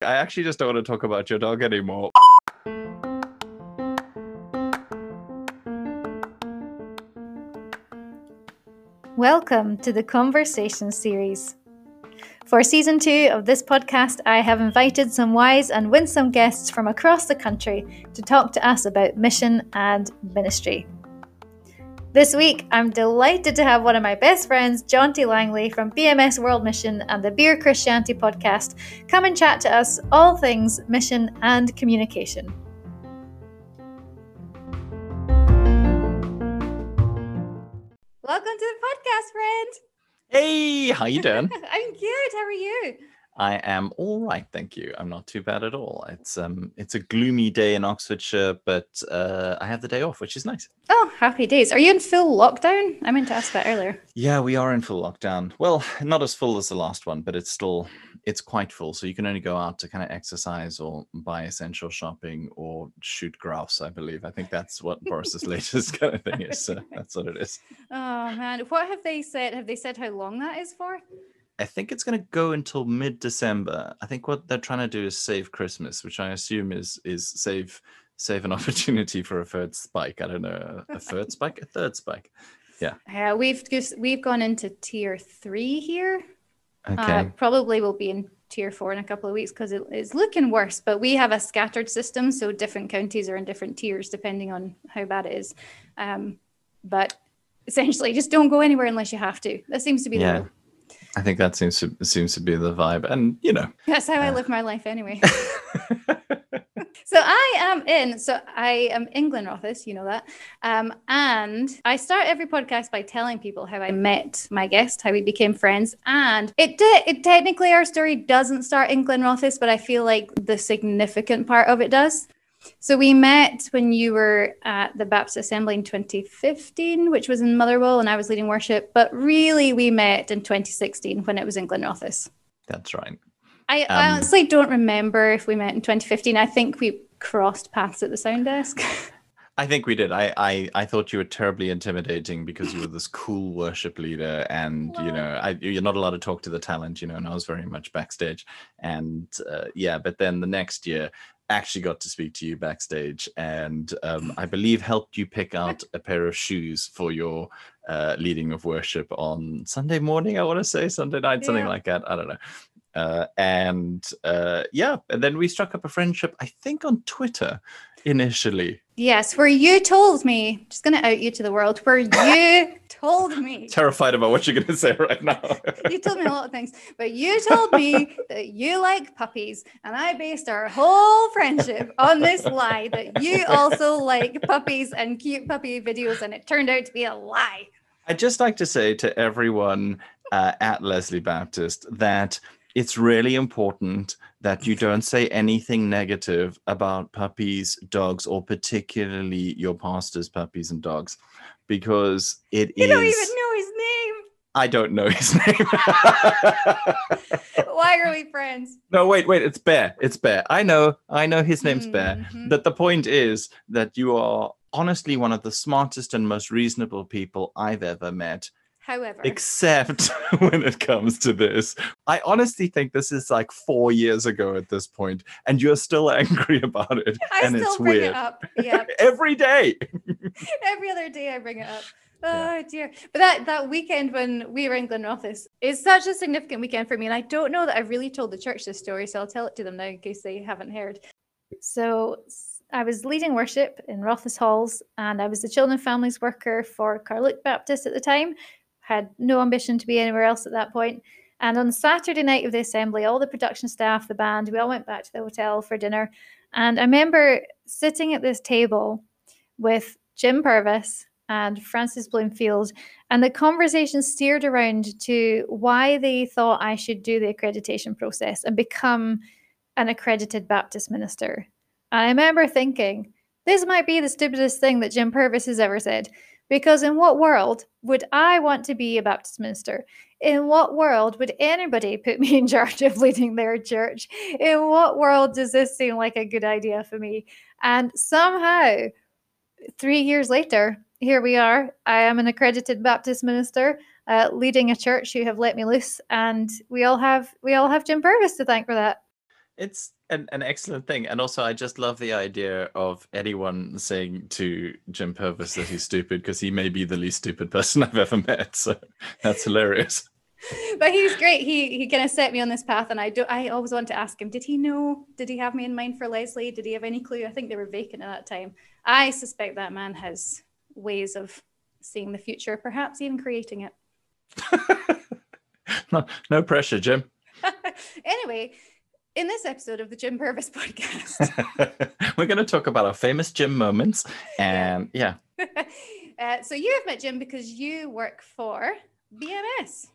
I actually just don't want to talk about your dog anymore. Welcome to the Conversation series. For season two of this podcast, I have invited some wise and winsome guests from across the country to talk to us about mission and ministry. This week, I'm delighted to have one of my best friends, Jonty Langley from BMS World Mission and the Beer Christianity podcast, come and chat to us all things mission and communication. Welcome to the podcast, friend. Hey, how you doing? I'm good. How are you? I am all right, thank you. I'm not too bad at all. It's um it's a gloomy day in Oxfordshire, but uh, I have the day off, which is nice. Oh, happy days. Are you in full lockdown? I meant to ask that earlier. Yeah, we are in full lockdown. Well, not as full as the last one, but it's still it's quite full. So you can only go out to kind of exercise or buy essential shopping or shoot grouse, I believe. I think that's what Boris's latest kind of thing is. So that's what it is. Oh man, what have they said? Have they said how long that is for? I think it's going to go until mid December. I think what they're trying to do is save Christmas, which I assume is is save save an opportunity for a third spike. I don't know, a third spike, a third spike. Yeah. Yeah, we've just we've gone into tier three here. Okay. Uh, probably will be in tier four in a couple of weeks because it is looking worse. But we have a scattered system, so different counties are in different tiers depending on how bad it is. Um, but essentially, just don't go anywhere unless you have to. That seems to be the rule. I think that seems to seems to be the vibe, and you know, That's how I live my life anyway. so I am in. So I am in Glenrothes, you know that. Um, and I start every podcast by telling people how I met my guest, how we became friends. And it did. It technically our story doesn't start in Glenrothes, but I feel like the significant part of it does. So we met when you were at the Baptist Assembly in 2015, which was in Motherwell, and I was leading worship. But really, we met in 2016 when it was in Glenrothes. that's right. I, I Um, honestly don't remember if we met in 2015. I think we crossed paths at the sound desk. I think we did. I, I I thought you were terribly intimidating because you were this cool worship leader, and you know, I, you're not allowed to talk to the talent, you know. And I was very much backstage, and uh, yeah. But then the next year, actually got to speak to you backstage, and um, I believe helped you pick out a pair of shoes for your uh, leading of worship on Sunday morning. I want to say Sunday night, something like that. I don't know. Uh, and uh, yeah, and then we struck up a friendship. I think on Twitter initially. yes, where you told me, just going to out you to the world, where you told me, terrified about what you're going to say right now. you told me a lot of things, but you told me that you like puppies. And I based our whole friendship on this lie that you also like puppies and cute puppy videos. And it turned out to be a lie. I'd just like to say to everyone uh, at Leslie Baptist that it's really important that you don't say anything negative about puppies, dogs, or particularly your pastor's puppies and dogs, because it You is. don't even know his name. I don't know his name. Why are we friends? no, wait, wait. It's Bear. It's Bear. I know. I know his name's Bear. Mhm. That the point is that you are honestly one of the smartest and most reasonable people I've ever met. However, except when it comes to this. I honestly think this is like four years ago at this point, and you're still angry about it. I and still it's bring weird. it up. Yeah, Every day. every other day I bring it up. Oh Yeah. dear! But that that weekend when we were in Glenrothes is such a significant weekend for me, and I don't know that I've really told the church this story, so I'll tell it to them now in case they haven't heard. So I was leading worship in Rothes Halls, and I was the children and families worker for Carluke Baptist at the time. Had no ambition to be anywhere else at that point. And on Saturday night of the assembly, all the production staff, the band, we all went back to the hotel for dinner. And I remember sitting at this table with Jim Purvis and Francis Bloomfield, and the conversation steered around to why they thought I should do the accreditation process and become an accredited Baptist minister. And I remember thinking, this might be the stupidest thing that Jim Purvis has ever said. Because in what world would I want to be a Baptist minister? In what world would anybody put me in charge of leading their church? In what world does this seem like a good idea for me? And somehow, three years later, here we are. I am an accredited Baptist minister, uh, leading a church who have let me loose, and we all have we all have Jim Purvis to thank for that. It's an, an excellent thing. And also, I just love the idea of anyone saying to Jim Purvis that he's stupid because he may be the least stupid person I've ever met. So that's hilarious. but he's great. He he kind of set me on this path, and I do. I always want to ask him: Did he know? Did he have me in mind for Leslie? Did he have any clue? I think they were vacant at that time. I suspect that man has ways of seeing the future, perhaps even creating it. no, no pressure, Jim. anyway, in this episode of the Jim Purvis podcast, we're going to talk about our famous Jim moments. And yeah. uh, so you have met Jim because you work for BMS.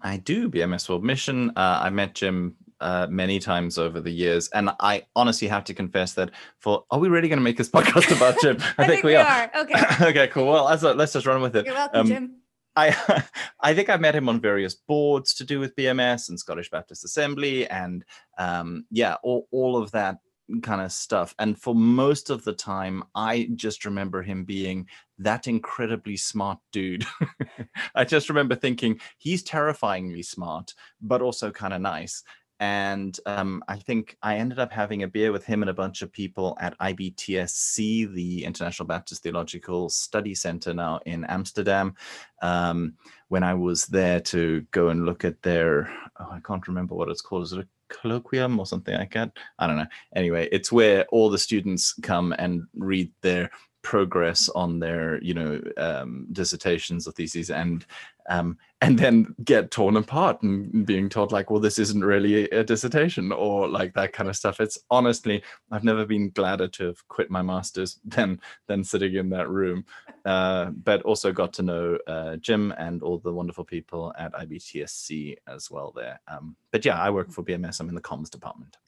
I do, BMS World Mission. Uh, I met Jim uh, many times over the years, and I honestly have to confess that for are we really going to make this podcast about Jim? I, I think, think, we, are. are. Okay. okay. Cool. Well, let's, let's just run with it. You're welcome, um, Jim. I I think I met him on various boards to do with BMS and Scottish Baptist Assembly, and um, yeah, all all of that kind of stuff. And for most of the time, I just remember him being that incredibly smart dude. I just remember thinking he's terrifyingly smart, but also kind of nice and um, I think I ended up having a beer with him and a bunch of people at IBTSC, the International Baptist Theological Study Center now in Amsterdam, um, when I was there to go and look at their, oh, I can't remember what it's called. Is it a colloquium or something like that? I don't know. Anyway, it's where all the students come and read their progress on their you know um, dissertations or theses and um, and then get torn apart and being told like well this isn't really a dissertation or like that kind of stuff. It's honestly i've never been gladder to have quit my masters than than sitting in that room. Uh, but also got to know uh, jim and all the wonderful people at ibtsc as well there. Um, but yeah i work for bms i'm in the comms department.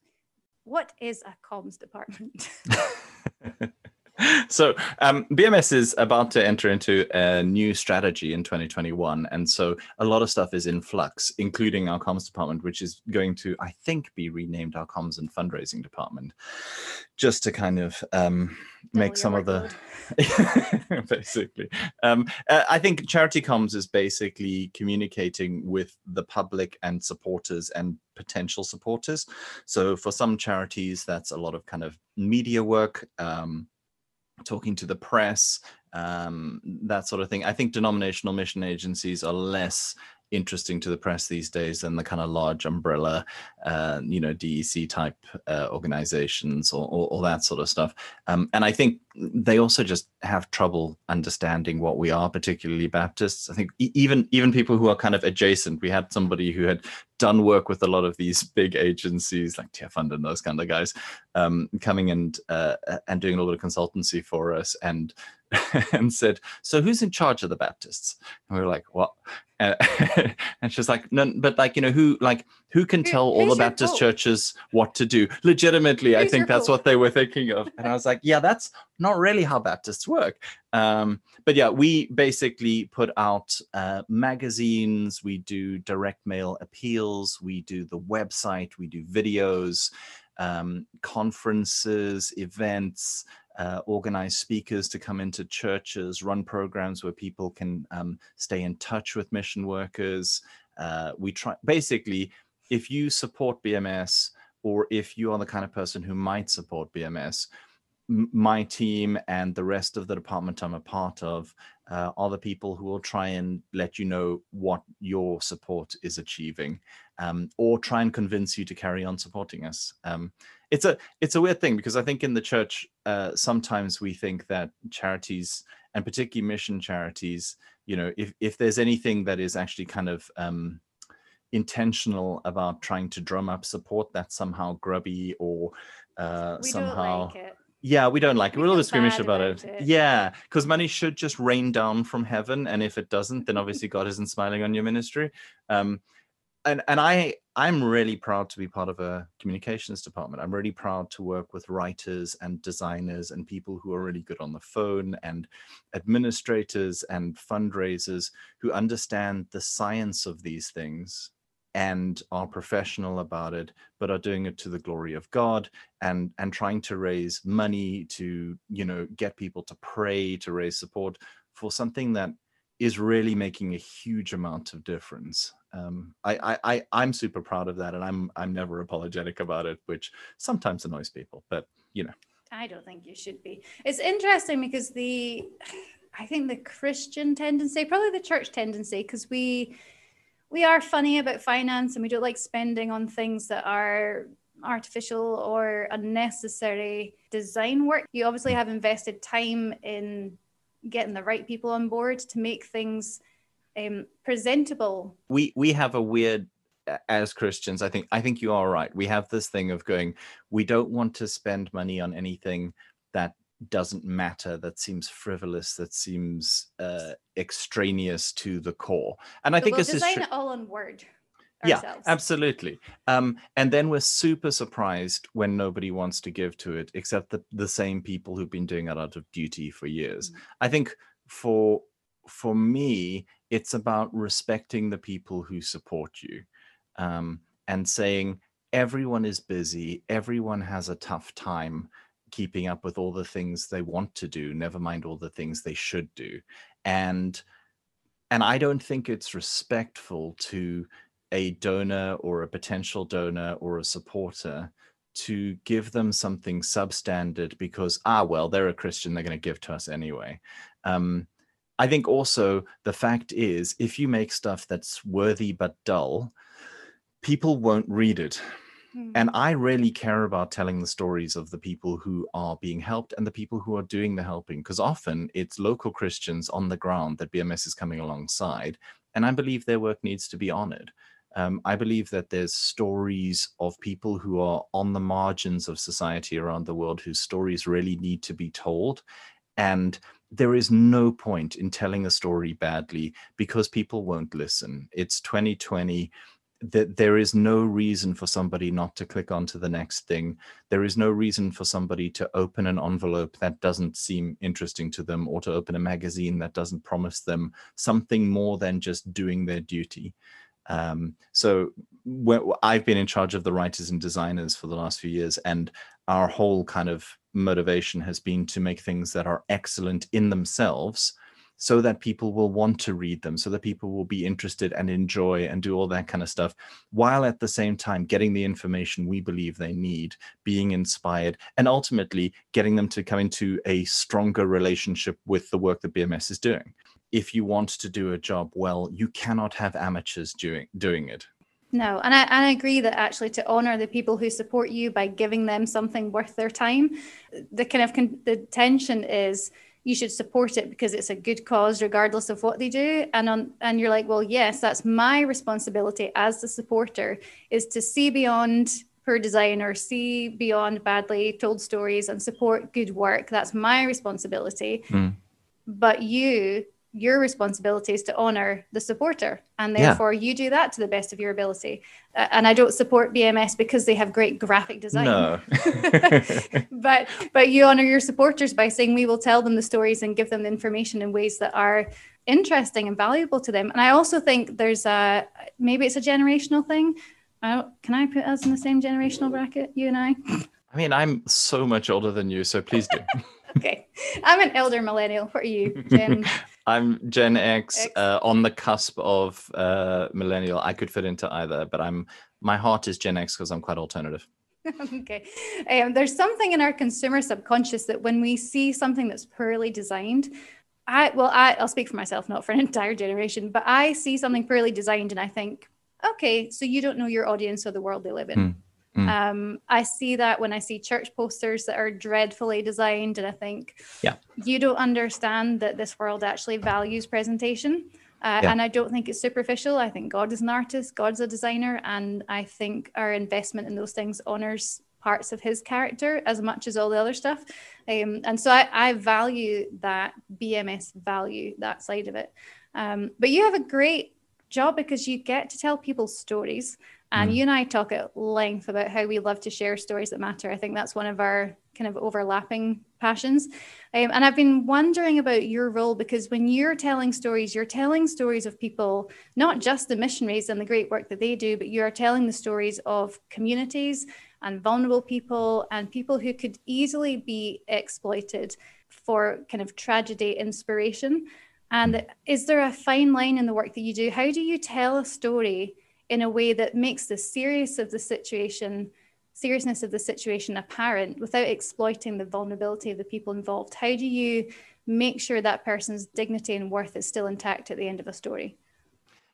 What is a comms department so um, BMS is about to enter into a new strategy in 2021, and so a lot of stuff is in flux, including our comms department, which is going to, I think, be renamed our comms and fundraising department, just to kind of um, make some of the basically. Um, uh, I think charity comms is basically communicating with the public and supporters and potential supporters. So for some charities, that's a lot of kind of media work. Talking to the press, um, that sort of thing. I think denominational mission agencies are less interesting to the press these days than the kind of large umbrella, uh, you know, DEC type uh, organizations or, or, or, that sort of stuff. Um, and I think they also just have trouble understanding what we are, particularly Baptists. I think even even people who are kind of adjacent. We had somebody who had done work with a lot of these big agencies like Tearfund and those kind of guys, um, coming and uh, and doing a little bit of consultancy for us and and said, "So who's in charge of the Baptists?" And we were like, "What?" Uh, and she's like, "No, but like you know who like who can tell all the Baptist churches what to do?" Legitimately, I think that's what they were thinking of. And I was like, "Yeah, that's not really how Baptists work." Um, but yeah, we basically put out uh, magazines, we do direct mail appeals, we do the website, we do videos, um, conferences, events uh, organize speakers to come into churches, run programs where people can um, stay in touch with mission workers. Uh, we try basically, if you support BMS or if you are the kind of person who might support BMS, my team and the rest of the department I'm a part of uh, are the people who will try and let you know what your support is achieving um, or try and convince you to carry on supporting us. Um, it's a it's a weird thing because I think in the church uh, sometimes we think that charities and particularly mission charities, you know, if if there's anything that is actually kind of um, intentional about trying to drum up support, that's somehow grubby or uh, somehow. Like yeah, we don't like it. We're a little squeamish about, about it. it. Yeah, because money should just rain down from heaven, and if it doesn't, then obviously God isn't smiling on your ministry. Um, and and I I'm really proud to be part of a communications department. I'm really proud to work with writers and designers and people who are really good on the phone and administrators and fundraisers who understand the science of these things and are professional about it but are doing it to the glory of god and and trying to raise money to you know get people to pray to raise support for something that is really making a huge amount of difference. Um, I, I, I, am super proud of that, and I'm I'm never apologetic about it, which sometimes annoys people, but you know. I don't think you should be. It's interesting because the, I think the Christian tendency, probably the church tendency, because we we are funny about finance and we don't like spending on things that are artificial or unnecessary design work. You obviously have invested time in getting the right people on board to make things um, presentable. We we have a weird as Christians, I think I think you are right. We have this thing of going, we don't want to spend money on anything that doesn't matter, that seems frivolous, that seems uh, extraneous to the core. And I so think we'll this design is it all on Word. Ourselves. Yeah, absolutely. Um, and then we're super surprised when nobody wants to give to it, except the, the same people who've been doing it out of duty for years. Mm-hmm. I think for for me, it's about respecting the people who support you um, and saying everyone is busy, everyone has a tough time keeping up with all the things they want to do, never mind all the things they should do. And and I don't think it's respectful to a donor or a potential donor or a supporter to give them something substandard because ah well they're a christian they're going to give to us anyway. Um, i think also the fact is if you make stuff that's worthy but dull people won't read it. Mm. and i really care about telling the stories of the people who are being helped and the people who are doing the helping because often it's local christians on the ground that bms is coming alongside and i believe their work needs to be honored um, I believe that there's stories of people who are on the margins of society around the world whose stories really need to be told. And there is no point in telling a story badly because people won't listen. It's 2020 that there is no reason for somebody not to click onto the next thing. There is no reason for somebody to open an envelope that doesn't seem interesting to them or to open a magazine that doesn't promise them something more than just doing their duty. Um, so I've been in charge of the writers and designers for the last few years, and our whole kind of motivation has been to make things that are excellent in themselves so that people will want to read them, so that people will be interested and enjoy and do all that kind of stuff, while at the same time getting the information we believe they need, being inspired, and ultimately getting them to come into a stronger relationship with the work that BMS is doing if you want to do a job well, you cannot have amateurs doing doing it. No, and I, and I agree that actually to honor the people who support you by giving them something worth their time, the kind of con- the tension is you should support it because it's a good cause regardless of what they do and on and you're like well yes that's my responsibility as the supporter is to see beyond poor design or see beyond badly told stories and support good work that's my responsibility mm. but you your responsibility is to honor the supporter and therefore yeah. you do that to the best of your ability. Uh, and i don't support bms because they have great graphic design. No. but but you honor your supporters by saying we will tell them the stories and give them the information in ways that are interesting and valuable to them. And i also think there's a maybe it's a generational thing. I can i put us in the same generational bracket you and i? I mean i'm so much older than you so please do. Okay. I'm an elder millennial. What are you Gen I'm Gen X, X. Uh, on the cusp of uh, millennial. I could fit into either, but I'm my heart is Gen X because I'm quite alternative. okay. Um, there's something in our consumer subconscious that when we see something that's poorly designed, I well, I, I'll speak for myself, not for an entire generation, but I see something poorly designed and I think, okay, so you don't know your audience or the world they live in. Mm. Mm. Um, I see that when I see church posters that are dreadfully designed, and I think, yeah, you don't understand that this world actually values presentation. Uh, yeah. And I don't think it's superficial. I think God is an artist, God's a designer, and I think our investment in those things honors parts of his character as much as all the other stuff. Um, and so I, I, value that BMS value, that side of it. Um, but you have a great job because you get to tell people stories and mm. you and I talk at length about how we love to share stories that matter. I think that's one of our kind of overlapping passions. Um, and I've been wondering about your role because when you're telling stories, you're telling stories of people, not just the missionaries and the great work that they do, but you are telling the stories of communities and vulnerable people and people who could easily be exploited for kind of tragedy inspiration. And mm. is there a fine line in the work that you do? How do you tell a story in a way that makes the serious of the situation, seriousness of the situation apparent without exploiting the vulnerability of the people involved? How do you make sure that person's dignity and worth is still intact at the end of a story?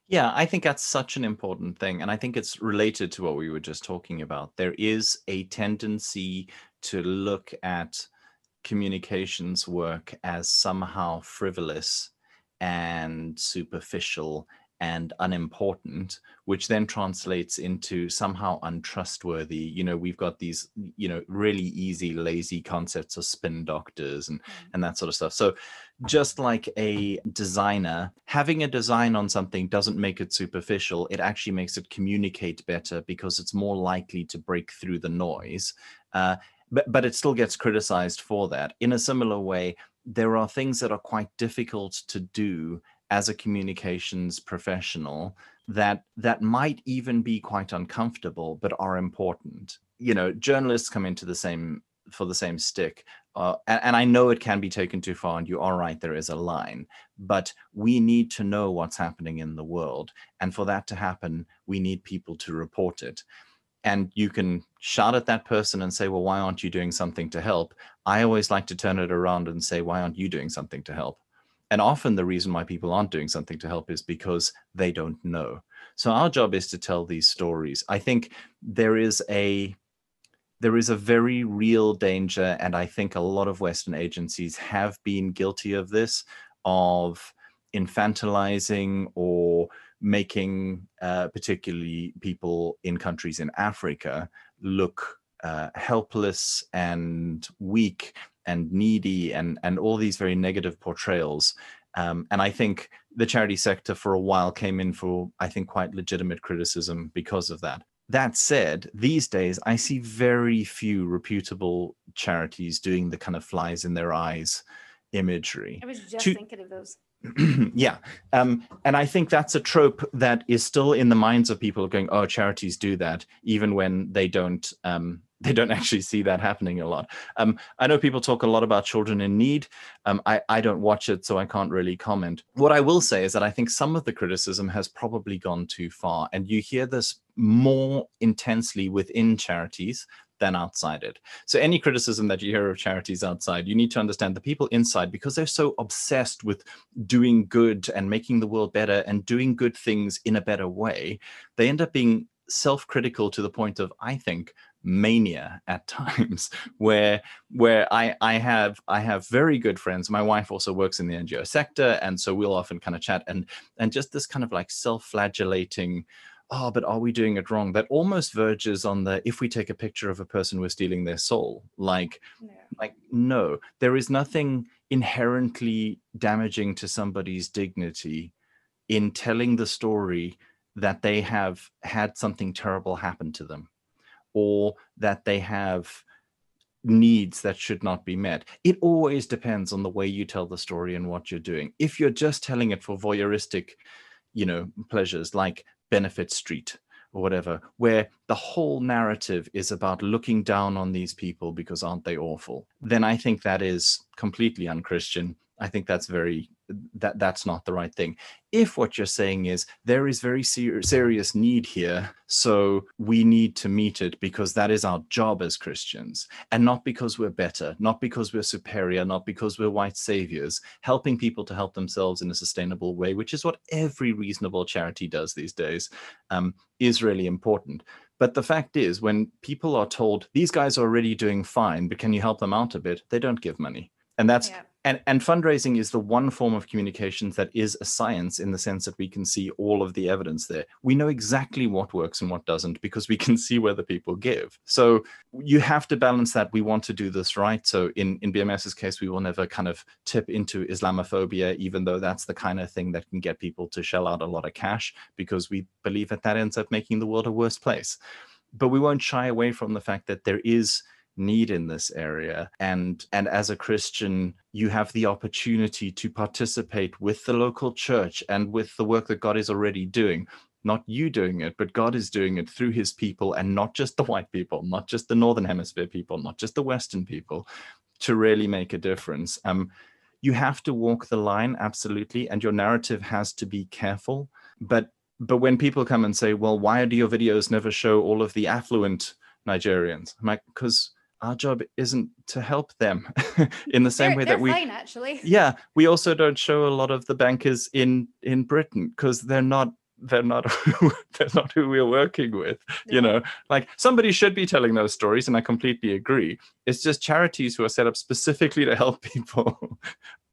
Yeah, I think that's such an important thing. And I think it's related to what we were just talking about. There is a tendency to look at communications work as somehow frivolous and superficial and unimportant, which then translates into somehow untrustworthy. You know, we've got these, you know, really easy, lazy concepts of spin doctors and mm. and that sort of stuff. So just like a designer, having a design on something doesn't make it superficial. It actually makes it communicate better because it's more likely to break through the noise. Uh, but, but it still gets criticized for that. In a similar way, there are things that are quite difficult to do as a communications professional that that might even be quite uncomfortable but are important. You know journalists come into the same for the same stick uh, and, and, i know it can be taken too far and you are right there is a line but we need to know what's happening in the world and for that to happen we need people to report it. And you can shout at that person and say well why aren't you doing something to help? I always like to turn it around and say why aren't you doing something to help and often the reason why people aren't doing something to help is because they don't know. So our job is to tell these stories. I think there is a there is a very real danger, and I think a lot of Western agencies have been guilty of this, of infantilizing or making uh, particularly people in countries in Africa look uh, helpless and weak and needy and and all these very negative portrayals. Um, and i think the charity sector for a while came in for i think quite legitimate criticism because of that. That said these days i see very few reputable charities doing the kind of flies in their eyes imagery. I was just to, thinking of those. Yeah. Um, and i think that's a trope that is still in the minds of people going oh charities do that even when they don't um, they don't actually see that happening a lot. Um, I know people talk a lot about children in need. Um, I, I don't watch it, so I can't really comment. What I will say is that I think some of the criticism has probably gone too far. And you hear this more intensely within charities than outside it. So any criticism that you hear of charities outside, you need to understand the people inside because they're so obsessed with doing good and making the world better and doing good things in a better way, they end up being self-critical to the point of, I think, mania at times where where I I have I have very good friends. My wife also works in the NGO sector, and so we'll often kind of chat and and just this kind of like self-flagellating. Oh, but are we doing it wrong? That almost verges on the if we take a picture of a person, we're stealing their soul. Like, no. like no, there is nothing inherently damaging to somebody's dignity in telling the story that they have had something terrible happen to them or that they have needs that should not be met. It always depends on the way you tell the story and what you're doing. If you're just telling it for voyeuristic, you know, pleasures like Benefit Street or whatever, where the whole narrative is about looking down on these people because aren't they awful, then I think that is completely unchristian. I think that's very that that's not the right thing. If what you're saying is there is very ser- serious need here so we need to meet it because that is our job as christians. And not because we're better not because we're superior not because we're white saviors helping people to help themselves in a sustainable way which is what every reasonable charity does these days um, is really important. But the fact is when people are told these guys are already doing fine but can you help them out a bit? they don't give money. And that's yeah and, and fundraising is the one form of communications that is a science in the sense that we can see all of the evidence there. We know exactly what works and what doesn't because we can see whether people give. So you have to balance that. We want to do this right. So in, in BMS's case, we will never kind of tip into Islamophobia, even though that's the kind of thing that can get people to shell out a lot of cash because we believe that that ends up making the world a worse place. But we won't shy away from the fact that there is need in this area. And and as a christian you have the opportunity to participate with the local church and with the work that god is already doing. Not you doing it but god is doing it through his people and not just the white people not just the northern hemisphere people not just the western people to really make a difference. Um you have to walk the line absolutely and your narrative has to be careful. But but when people come and say well why do your videos never show all of the affluent nigerians? I'm like because our job isn't to help them in the same they're, way that we fine, actually. yeah we also don't show a lot of the bankers in in britain because they're not they're not who, they're not who we're working with you know? Like somebody should be telling those stories and i completely agree. It's just charities who are set up specifically to help people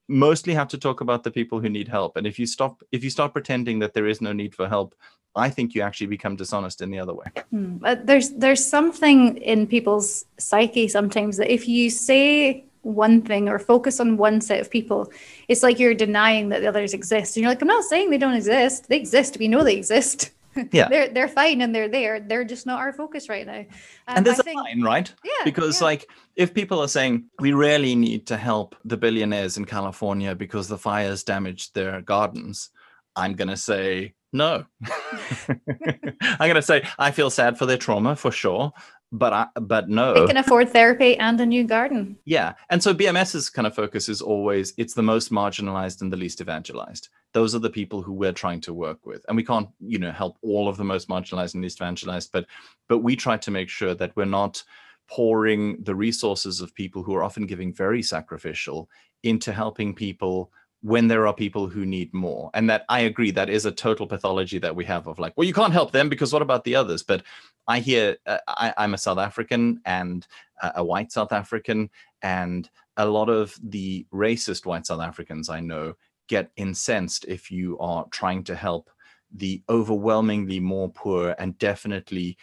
mostly have to talk about the people who need help and if you stop if you start pretending that there is no need for help i think you actually become dishonest in the other way. But there's there's something in people's psyche sometimes that if you say one thing or focus on one set of people, it's like you're denying that the others exist. And you're like, I'm not saying they don't exist. They exist. We know they exist. Yeah. they're they're fine and they're there. They're just not our focus right now. Um, and there's I a think, line right yeah, because yeah. like if people are saying we really need to help the billionaires in california because the fires damaged their gardens i'm going to say no i'm going to say i feel sad for their trauma for sure but i but no they can afford therapy and a new garden. yeah. And so BMS's kind of focus is always it's the most marginalized and the least evangelized. Those are the people who we're trying to work with. And we can't, you know, help all of the most marginalized and least evangelized, but but we try to make sure that we're not pouring the resources of people who are often giving very sacrificial into helping people when there are people who need more. And that I agree that is a total pathology that we have of like, well, you can't help them because what about the others? But I hear uh, I, I'm a South African and uh, a white South African, and a lot of the racist white South Africans I know get incensed if you are trying to help the overwhelmingly more poor and definitely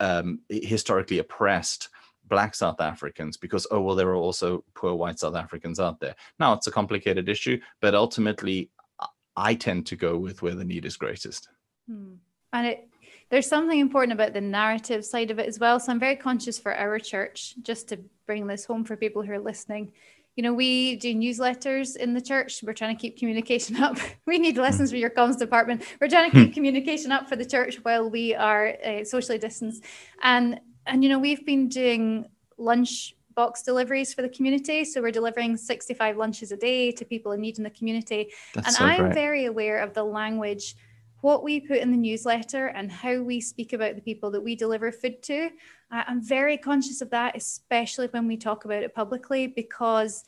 um, historically oppressed black South Africans because, oh, well, there are also poor white South Africans out there. Now, it's a complicated issue, but ultimately, I- tend to go with where the need is greatest. Hmm. And it there's something important about the narrative side of it as well. So I'm very conscious for our church, just to bring this home for people who are listening. You know, we do newsletters in the church. We're trying to keep communication up. We need lessons from your comms department. We're trying to keep communication up for the church while we are uh, socially distanced. And and you know, we've been doing lunch box deliveries for the community. So we're delivering 65 lunches a day to people in need in the community That's and so I'm great. very aware of the language, what we put in the newsletter, and how we speak about the people that we deliver food to. I'm very conscious of that, especially when we talk about it publicly, because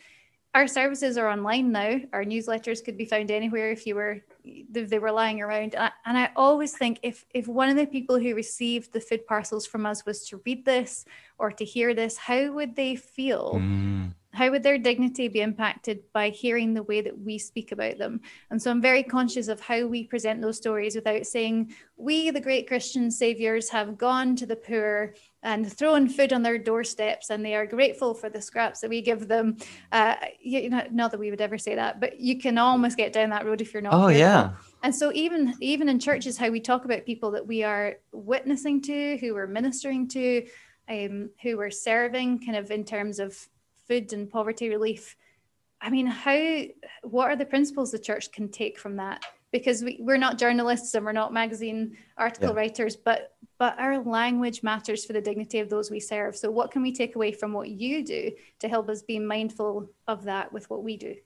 our services are online now. Our newsletters could be found anywhere if you were they were lying around. And I, and I always think if if one of the people who received the food parcels from us was to read this or to hear this, how would they feel? Mm. how would their dignity be impacted by hearing the way that we speak about them? And so I'm very conscious of how we present those stories without saying, we, the great Christian saviors, have gone to the poor and thrown food on their doorsteps and they are grateful for the scraps that we give them. Uh, you know, not that we would ever say that, but you can almost get down that road if you're not. Oh, careful. yeah. And so even even in churches, how we talk about people that we are witnessing to, who we're ministering to, um, who we're serving, kind of in terms of food and poverty relief. I mean, how what are the principles the church can take from that? Because we, we're not journalists and we're not magazine article Yeah. writers, but but our language matters for the dignity of those we serve. So what can we take away from what you do to help us be mindful of that with what we do?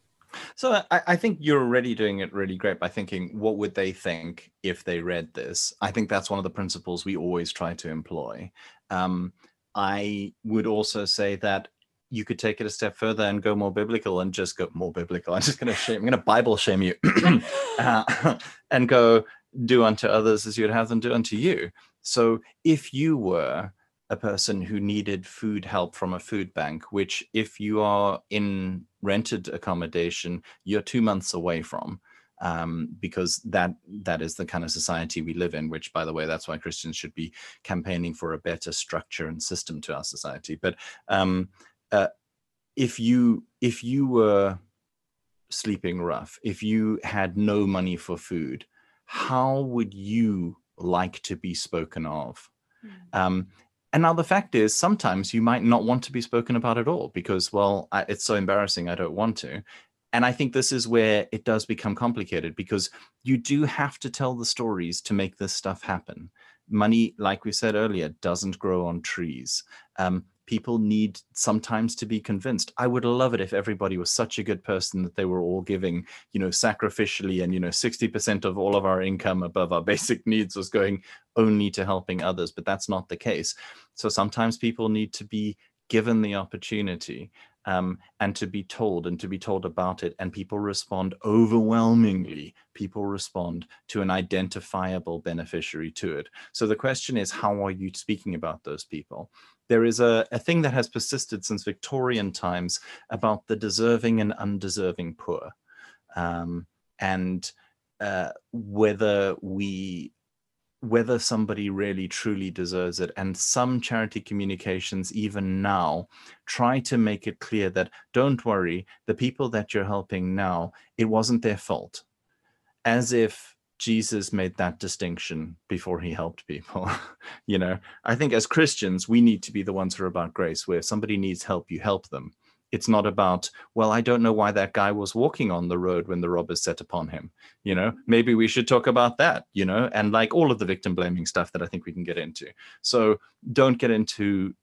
So I, I think you're already doing it really great by thinking, what would they think if they read this? I think that's one of the principles we always try to employ. Um, I would also say that you could take it a step further and go more biblical and just go more biblical. I'm just going to shame, I'm going to Bible shame you uh, and go do unto others as you'd have them do unto you. So if you were a person who needed food help from a food bank, which if you are in rented accommodation, you're two months away from. Um, because that that is the kind of society we live in. Which, by the way, that's why Christians should be campaigning for a better structure and system to our society. But um, uh, if you if you were sleeping rough, if you had no money for food, how would you like to be spoken of? Um, and now the fact is, sometimes you might not want to be spoken about at all because, well, I, it's so embarrassing, I don't want to. And I think this is where it does become complicated because you do have to tell the stories to make this stuff happen. Money, like we said earlier, doesn't grow on trees. Um, people need sometimes to be convinced. I would love it if everybody was such a good person that they were all giving you know sacrificially and you know 60% of all of our income above our basic needs was going only to helping others but that's not the case. So sometimes people need to be given the opportunity um, and to be told and to be told about it. And people respond overwhelmingly. People respond to an identifiable beneficiary to it. So the question is, how are you speaking about those people? There is a, a thing that has persisted since Victorian times about the deserving and undeserving poor. Um, and uh, whether we whether somebody really truly deserves it. And some charity communications, even now, try to make it clear that don't worry, the people that you're helping now, it wasn't their fault. As if Jesus made that distinction before he helped people. you know, I think as Christians, we need to be the ones who are about grace, where if somebody needs help, you help them it's not about well i don't know why that guy was walking on the road when the robbers set upon him you know? Maybe we should talk about that you know and like all of the victim blaming stuff that i think we can get into. So don't get into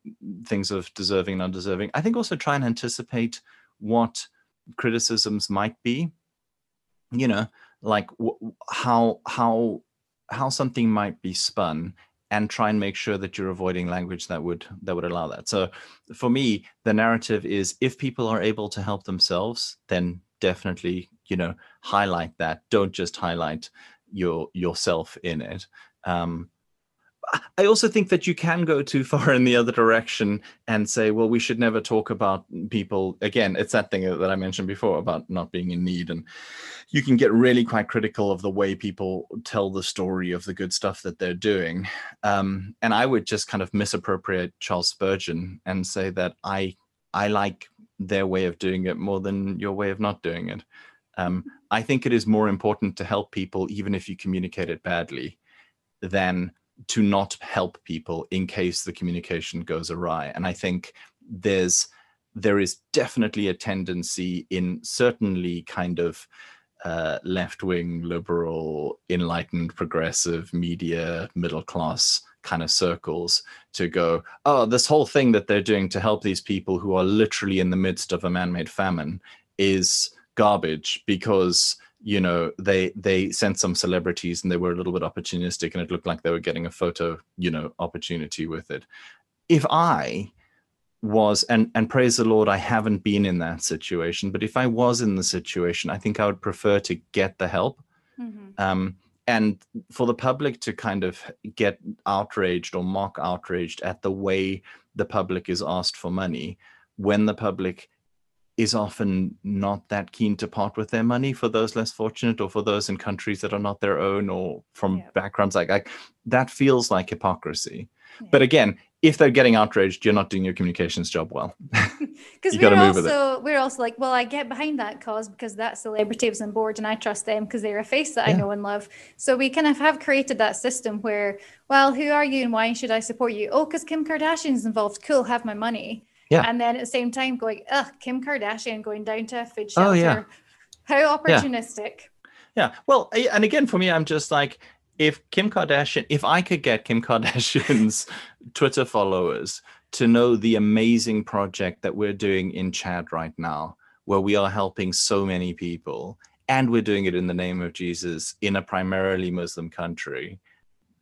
things of deserving and undeserving. I think also try and anticipate what criticisms might be you know? Like how how how something might be spun and try and make sure that you're avoiding language that would that would allow that. So for me the narrative is if people are able to help themselves then definitely you know highlight that. Don't just highlight your yourself in it. Um, I also think that you can go too far in the other direction and say, well, we should never talk about people. Again, it's that thing that I mentioned before about not being in need. And you can get really quite critical of the way people tell the story of the good stuff that they're doing. Um, and I would just kind of misappropriate Charles Spurgeon and say that I I like their way of doing it more than your way of not doing it. Um, I think it is more important to help people, even if you communicate it badly, than to not help people in case the communication goes awry. And I think there's there is definitely a tendency in certainly kind of uh, left-wing, liberal, enlightened, progressive media, middle class kind of circles to go, oh, this whole thing that they're doing to help these people who are literally in the midst of a man-made famine is garbage because you know they they sent some celebrities and they were a little bit opportunistic and it looked like they were getting a photo you know opportunity with it if i was and and praise the lord i haven't been in that situation but if i was in the situation i think i would prefer to get the help mm-hmm. um, and for the public to kind of get outraged or mock outraged at the way the public is asked for money when the public is often not that keen to part with their money for those less fortunate or for those in countries that are not their own or from yeah. backgrounds like, like that feels like hypocrisy. Yeah. But again, if they're getting outraged, you're not doing your communications job well. Because we're also we're also like, well, I get behind that cause because that celebrity was on board and I trust them because they're a face that yeah. I know and love. So we kind of have created that system where, well, who are you and why should I support you? Oh, because Kim Kardashian's involved. Cool, have my money. Yeah. And then at the same time going, ugh, Kim Kardashian going down to a food shelter. Oh, yeah. How opportunistic. Yeah. yeah. Well, and again, for me, I'm just like, if Kim Kardashian, if I could get Kim Kardashian's Twitter followers to know the amazing project that we're doing in Chad right now, where we are helping so many people, and we're doing it in the name of Jesus in a primarily Muslim country,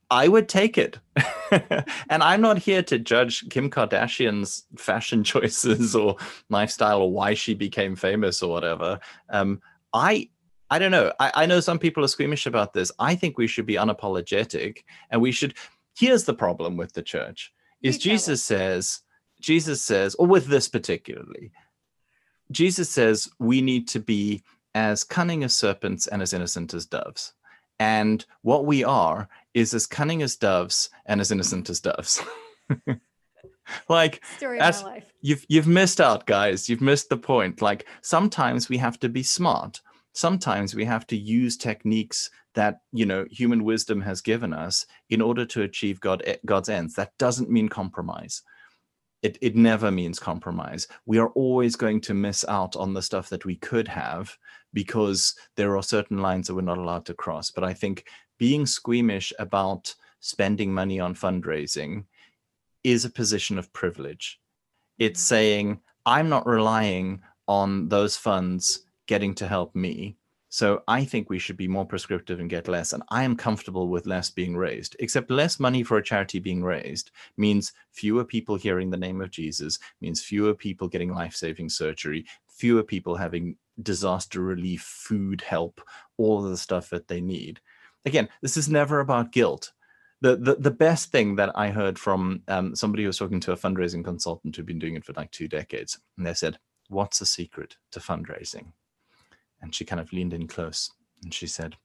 I would take it. and I'm not here to judge Kim Kardashian's fashion choices or lifestyle or why she became famous or whatever. Um, I I don't know. I, I know some people are squeamish about this. I think we should be unapologetic and we should here's the problem with the church is Jesus says, Jesus says, or with this particularly, Jesus says we need to be as cunning as serpents and as innocent as doves. And what we are is as cunning as doves and as innocent as doves. like that's, you've you've missed out, guys. You've missed the point. Like sometimes we have to be smart. Sometimes we have to use techniques that you know human wisdom has given us in order to achieve God eh, God's ends. That doesn't mean compromise. It, it never means compromise. We are always going to miss out on the stuff that we could have because there are certain lines that we're not allowed to cross. But I think being squeamish about spending money on fundraising is a position of privilege. It's mm-hmm. saying, I'm not relying on those funds getting to help me. So I think we should be more prescriptive and get less. And I am comfortable with less being raised, except less money for a charity being raised means fewer people hearing the name of Jesus, means fewer people getting life saving surgery, fewer people having disaster relief, food help, all of the stuff that they need. Again, this is never about guilt. The, the, the best thing that I heard from um, somebody who was talking to a fundraising consultant who'd been doing it for like two decades, and they said, What's the secret to fundraising? And she kind of leaned in close and she said,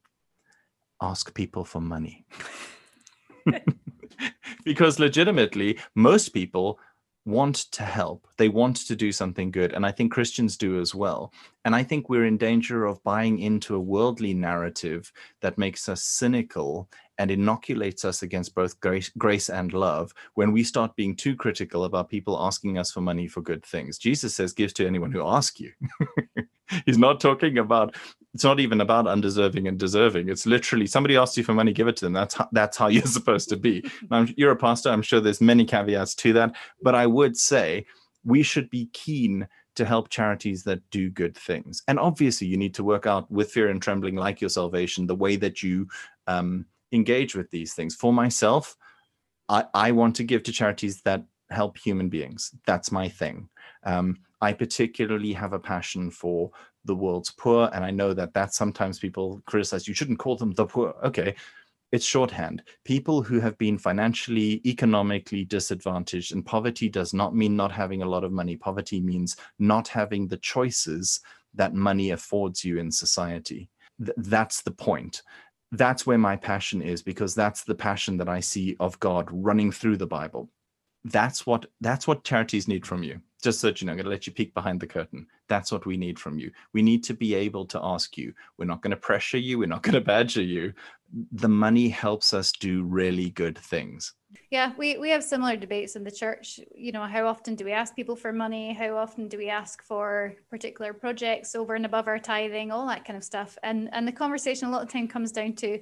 Ask people for money. because legitimately, most people want to help. They want to do something good. And I think Christians do as well. And I think we're in danger of buying into a worldly narrative that makes us cynical and inoculates us against both grace, grace and love when we start being too critical about people asking us for money for good things. Jesus says, Give to anyone who asks you. He's not talking about it's not even about undeserving and deserving. It's literally somebody asks you for money, give it to them. That's how, that's how you're supposed to be. you're a pastor. I'm sure there's many caveats to that, but I would say we should be keen to help charities that do good things. And obviously, you need to work out with fear and trembling, like your salvation, the way that you um, engage with these things. For myself, I, I want to give to charities that help human beings. That's my thing. Um, I particularly have a passion for the world's poor, and I know that that sometimes people criticize. You shouldn't call them the poor. Okay, it's shorthand. People who have been financially, economically disadvantaged, and poverty does not mean not having a lot of money. Poverty means not having the choices that money affords you in society. Th- that's the point that's where my passion is because that's the passion that I see of God running through the Bible. That's what that's what charities need from you. Just so you know, I'm going to let you peek behind the curtain. That's what we need from you. We need to be able to ask you. We're not going to pressure you. We're not going to badger you. The money helps us do really good things. Yeah, we, we have similar debates in the church. You know, how often do we ask people for money? How often do we ask for particular projects over and above our tithing, all that kind of stuff? And and the conversation a lot of time comes down to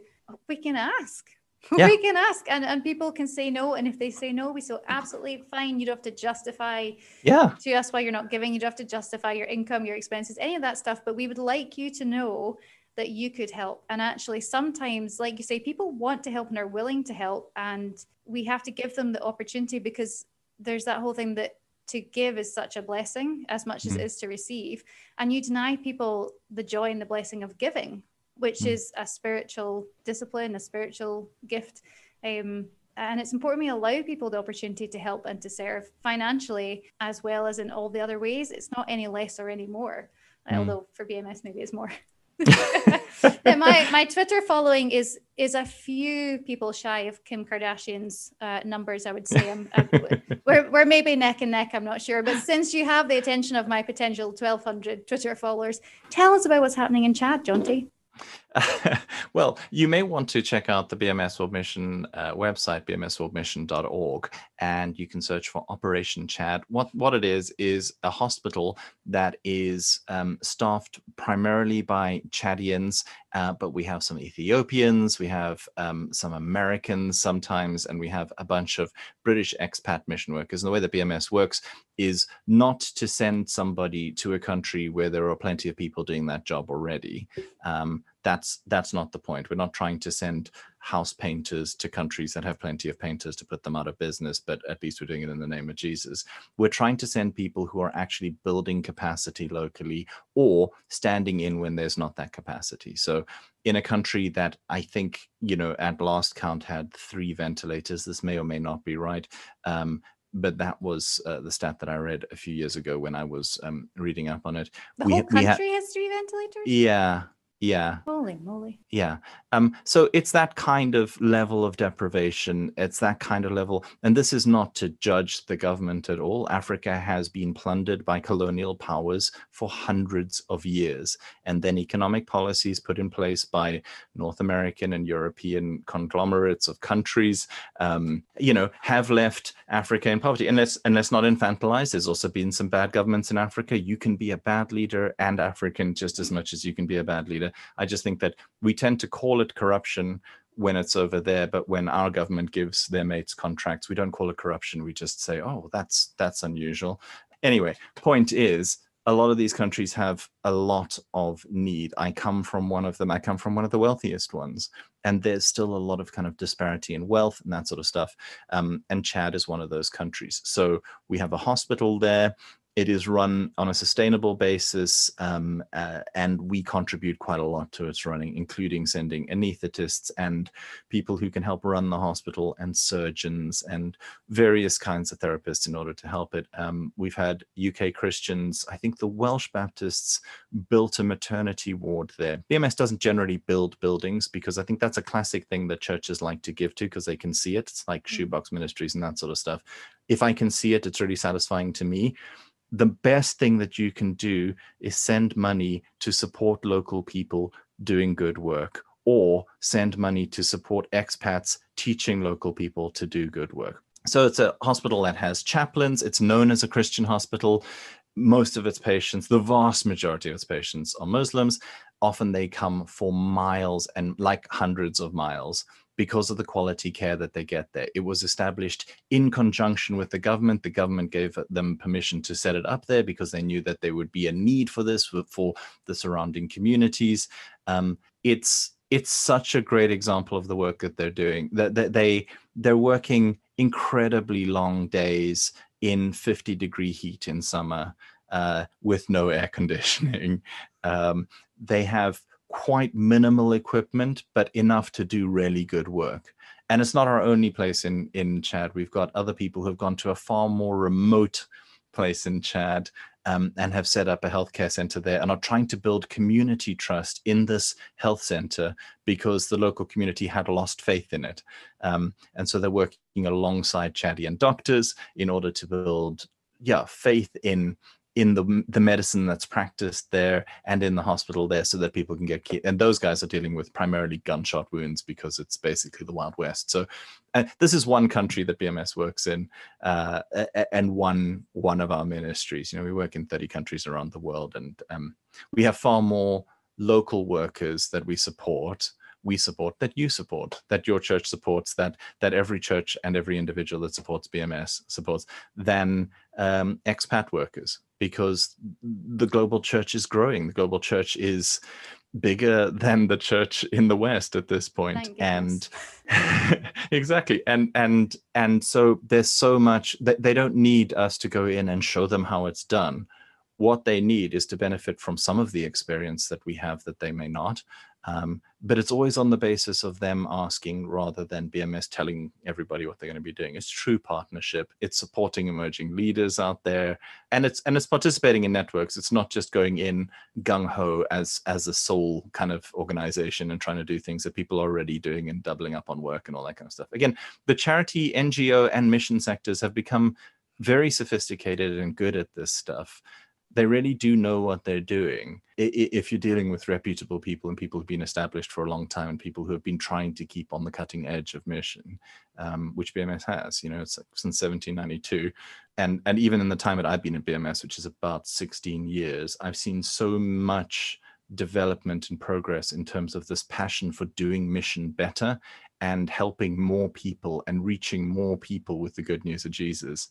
we can ask. Yeah. We can ask and, and people can say no. And if they say no, we say absolutely fine. You don't have to justify yeah. to us why you're not giving. You don't have to justify your income, your expenses, any of that stuff. But we would like you to know that you could help. And actually, sometimes, like you say, people want to help and are willing to help. And we have to give them the opportunity because there's that whole thing that to give is such a blessing as much mm-hmm. as it is to receive. And you deny people the joy and the blessing of giving, which mm-hmm. is a spiritual discipline, a spiritual gift. Um, and it's important we allow people the opportunity to help and to serve financially as well as in all the other ways. It's not any less or any more, mm. although for BMS maybe it's more. my my Twitter following is is a few people shy of Kim Kardashian's uh, numbers. I would say I'm, I'm, we're we're maybe neck and neck. I'm not sure, but since you have the attention of my potential 1,200 Twitter followers, tell us about what's happening in Chad, Jonty. well, you may want to check out the BMS World Mission uh, website, bmsworldmission.org, and you can search for Operation Chad. What what it is is a hospital that is um, staffed primarily by Chadians, uh, but we have some Ethiopians, we have um, some Americans sometimes, and we have a bunch of British expat mission workers. And the way that BMS works is not to send somebody to a country where there are plenty of people doing that job already. Um, that's that's not the point. We're not trying to send house painters to countries that have plenty of painters to put them out of business, but at least we're doing it in the name of Jesus. We're trying to send people who are actually building capacity locally or standing in when there's not that capacity. So in a country that I think, you know, at last count had three ventilators, this may or may not be right. Um, but that was uh, the stat that I read a few years ago when I was um, reading up on it. The we, whole country ha- has three ventilators. Yeah, yeah. Holy moly. Yeah. Um, so it's that kind of level of deprivation. It's that kind of level. And this is not to judge the government at all. Africa has been plundered by colonial powers for hundreds of years. And then economic policies put in place by North American and European conglomerates of countries, um, you know, have left Africa in poverty. And let's, and let's not infantilize. There's also been some bad governments in Africa. You can be a bad leader and African just as much as you can be a bad leader. I just think that we tend to call it corruption when it's over there but when our government gives their mates contracts we don't call it corruption we just say oh that's that's unusual anyway point is a lot of these countries have a lot of need. I come from one of them. I come from one of the wealthiest ones, and there's still a lot of kind of disparity in wealth and that sort of stuff. Um, and Chad is one of those countries. So we have a hospital there. It is run on a sustainable basis, um, uh, and we contribute quite a lot to its running, including sending anaesthetists and people who can help run the hospital, and surgeons, and various kinds of therapists in order to help it. Um, we've had UK Christians, I think the Welsh Baptists built a maternity ward there. BMS doesn't generally build buildings because I think that's a classic thing that churches like to give to because they can see it. It's like mm-hmm. shoebox ministries and that sort of stuff. If I can see it, it's really satisfying to me the best thing that you can do is send money to support local people doing good work or send money to support expats teaching local people to do good work. So it's a hospital that has chaplains. It's known as a Christian hospital. Most of its patients, the vast majority of its patients, are Muslims. Often they come for miles and like hundreds of miles because of the quality care that they get there. It was established in conjunction with the government. The government gave them permission to set it up there because they knew that there would be a need for this for, the surrounding communities. Um, it's it's such a great example of the work that they're doing. That they, they they're working incredibly long days in 50 degree heat in summer uh, with no air conditioning. Um, they have quite minimal equipment, but enough to do really good work. And it's not our only place in, in Chad. We've got other people who've gone to a far more remote place in Chad um, and have set up a healthcare center there and are trying to build community trust in this health center because the local community had lost faith in it. Um, and so they're working alongside Chadian doctors in order to build, yeah, faith in in the the medicine that's practiced there and in the hospital there so that people can get and those guys are dealing with primarily gunshot wounds because it's basically the wild west. So uh, this is one country that bms works in uh, and one one of our ministries. You know we work in 30 countries around the world and um, we have far more local workers that we support we support that you support that your church supports that that every church and every individual that supports bms supports than um, expat workers because the global church is growing. The global church is bigger than the church in the west at this point and exactly and and and so there's so much that they don't need us to go in and show them how it's done. What they need is to benefit from some of the experience that we have that they may not um, but it's always on the basis of them asking rather than BMS telling everybody what they're going to be doing. It's true partnership. It's supporting emerging leaders out there, and it's and it's participating in networks. It's not just going in gung ho as as a sole kind of organization and trying to do things that people are already doing and doubling up on work and all that kind of stuff. Again, the charity, NGO, and mission sectors have become very sophisticated and good at this stuff they really do know what they're doing. If you're dealing with reputable people and people who've been established for a long time and people who have been trying to keep on the cutting edge of mission um, which bms has you know it's since 1792 and and even in the time that i've been at bms which is about 16 years i've seen so much development and progress in terms of this passion for doing mission better and helping more people and reaching more people with the good news of jesus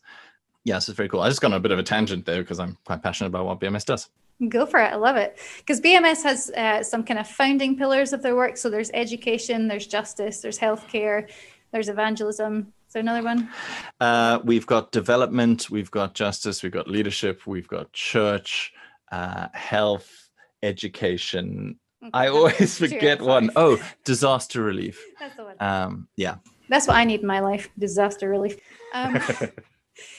yes, it's very cool. I just got on a bit of a tangent there because I'm quite passionate about what BMS does. Go for it. I love it. Because BMS has uh, some kind of founding pillars of their work. So there's education, there's justice, there's healthcare, there's evangelism. Is there another one? Uh, we've got development, we've got justice, we've got leadership, we've got church, uh, health, education. Okay, I always forget one. Oh, disaster relief. That's the one. Um, yeah. That's what I need in my life disaster relief. Um,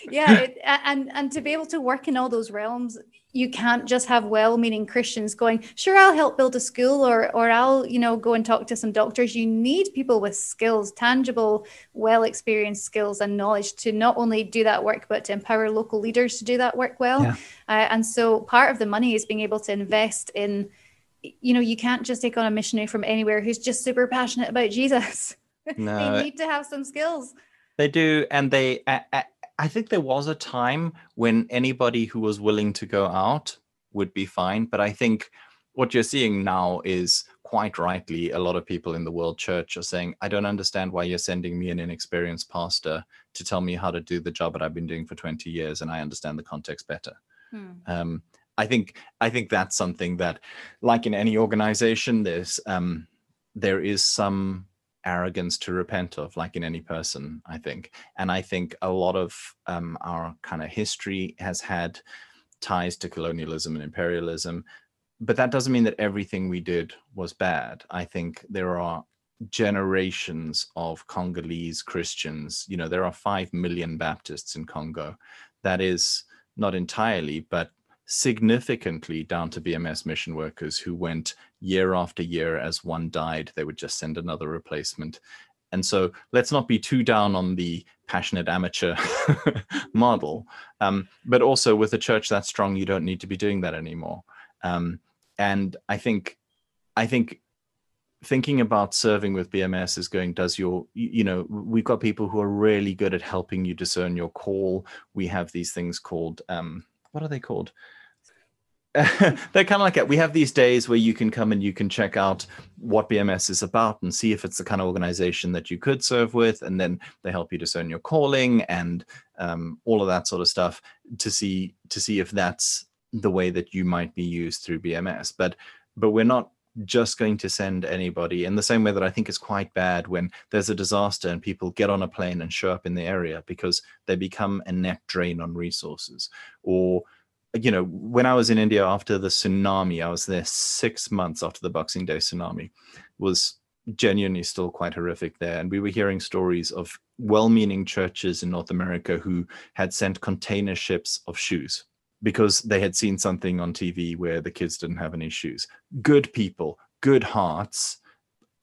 yeah it, and and to be able to work in all those realms you can't just have well-meaning christians going sure i'll help build a school or or i'll you know go and talk to some doctors you need people with skills tangible well experienced skills and knowledge to not only do that work but to empower local leaders to do that work well yeah. uh, and so part of the money is being able to invest in you know you can't just take on a missionary from anywhere who's just super passionate about jesus no. they need to have some skills they do and they I think there was a time when anybody who was willing to go out would be fine, but I think what you're seeing now is quite rightly a lot of people in the world church are saying i don't understand why you're sending me an inexperienced pastor to tell me how to do the job that i've been doing for 20 years and i understand the context better hmm. um, i think i think that's something that like in any organization there's um, there is some arrogance to repent of like in any person i think and i think a lot of um, our kind of history has had ties to colonialism and imperialism but that doesn't mean that everything we did was bad. I think there are generations of Congolese Christians. You know, there are 5 million Baptists in Congo. That is not entirely, but significantly down to BMS mission workers who went year after year as one died, they would just send another replacement. And so let's not be too down on the passionate amateur model. Um, but also with a church that strong, you don't need to be doing that anymore. Um, and i think i think thinking about serving with bms is going does your you know we've got people who are really good at helping you discern your call we have these things called um what are they called they're kind of like it. We have these days where you can come and you can check out what BMS is about and see if it's the kind of organization that you could serve with, and then they help you discern your calling and um, all of that sort of stuff to see to see if that's the way that you might be used through BMS. But but we're not just going to send anybody in the same way that I think is quite bad when there's a disaster and people get on a plane and show up in the area because they become a net drain on resources. Or, you know, when I was in India after the tsunami, I was there six months after the Boxing Day tsunami, was genuinely still quite horrific there. And we were hearing stories of well meaning churches in North America who had sent container ships of shoes because they had seen something on TV where the kids didn't have any shoes. Good people, good hearts,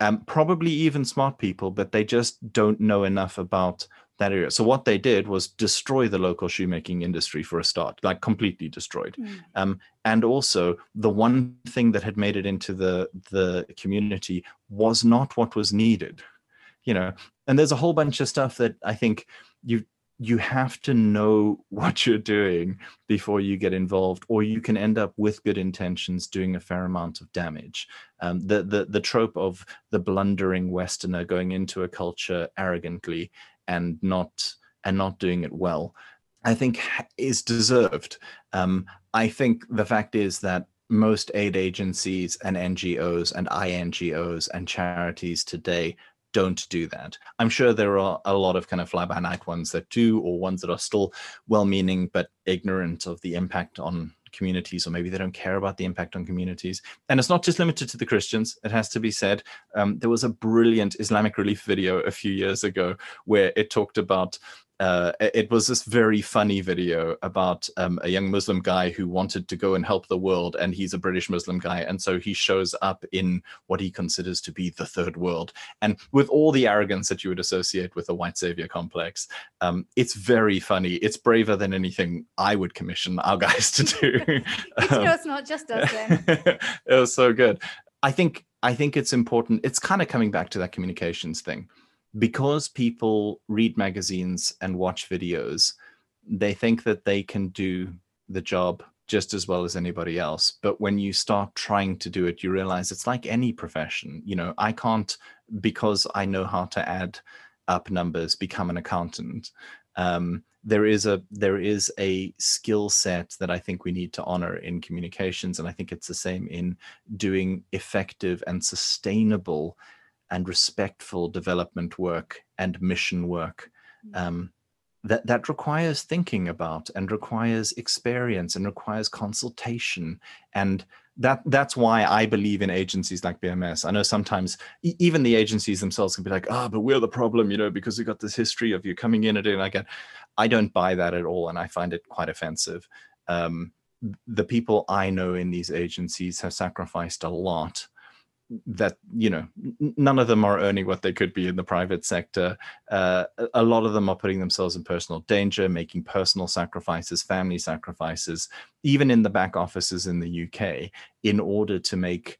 um, probably even smart people, but they just don't know enough about that area. So what they did was destroy the local shoemaking industry for a start, like completely destroyed. Mm. Um, and also, the one thing that had made it into the the community was not what was needed. You know, and there's a whole bunch of stuff that I think you you have to know what you're doing before you get involved, or you can end up with good intentions doing a fair amount of damage. Um, the, the the trope of the blundering Westerner going into a culture arrogantly and not and not doing it well, I think is deserved. Um, I think the fact is that most aid agencies and NGOs and INGOs and charities today don't do that. I'm sure there are a lot of kind of fly by night ones that do, or ones that are still well meaning but ignorant of the impact on communities, or maybe they don't care about the impact on communities. And it's not just limited to the Christians, it has to be said. Um, there was a brilliant Islamic relief video a few years ago where it talked about uh, it was this very funny video about um, a young Muslim guy who wanted to go and help the world, and he's a British Muslim guy, and so he shows up in what he considers to be the third world, and with all the arrogance that you would associate with a white savior complex, um, it's very funny. It's braver than anything I would commission our guys to do. it's, um, it's not just us then. it was so good. I think I think it's important. It's kind of coming back to that communications thing because people read magazines and watch videos, they think that they can do the job just as well as anybody else. But when you start trying to do it, you realize it's like any profession. You know, I can't, because I know how to add up numbers, become an accountant. Um, there is a there is a skill set that I think we need to honor in communications, and I think it's the same in doing effective and sustainable and respectful development work and mission work mm. um, that that requires thinking about and requires experience and requires consultation and that that's why I believe in agencies like BMS. I know sometimes even the agencies themselves can be like, ah, oh, but we're the problem, you know, because we've got this history of you coming in and doing like that. I don't buy that at all, and I find it quite offensive. Um, the people I know in these agencies have sacrificed a lot that you know none of them are earning what they could be in the private sector. Uh, a lot of them are putting themselves in personal danger making personal sacrifices family sacrifices even in the back offices in the uk in order to make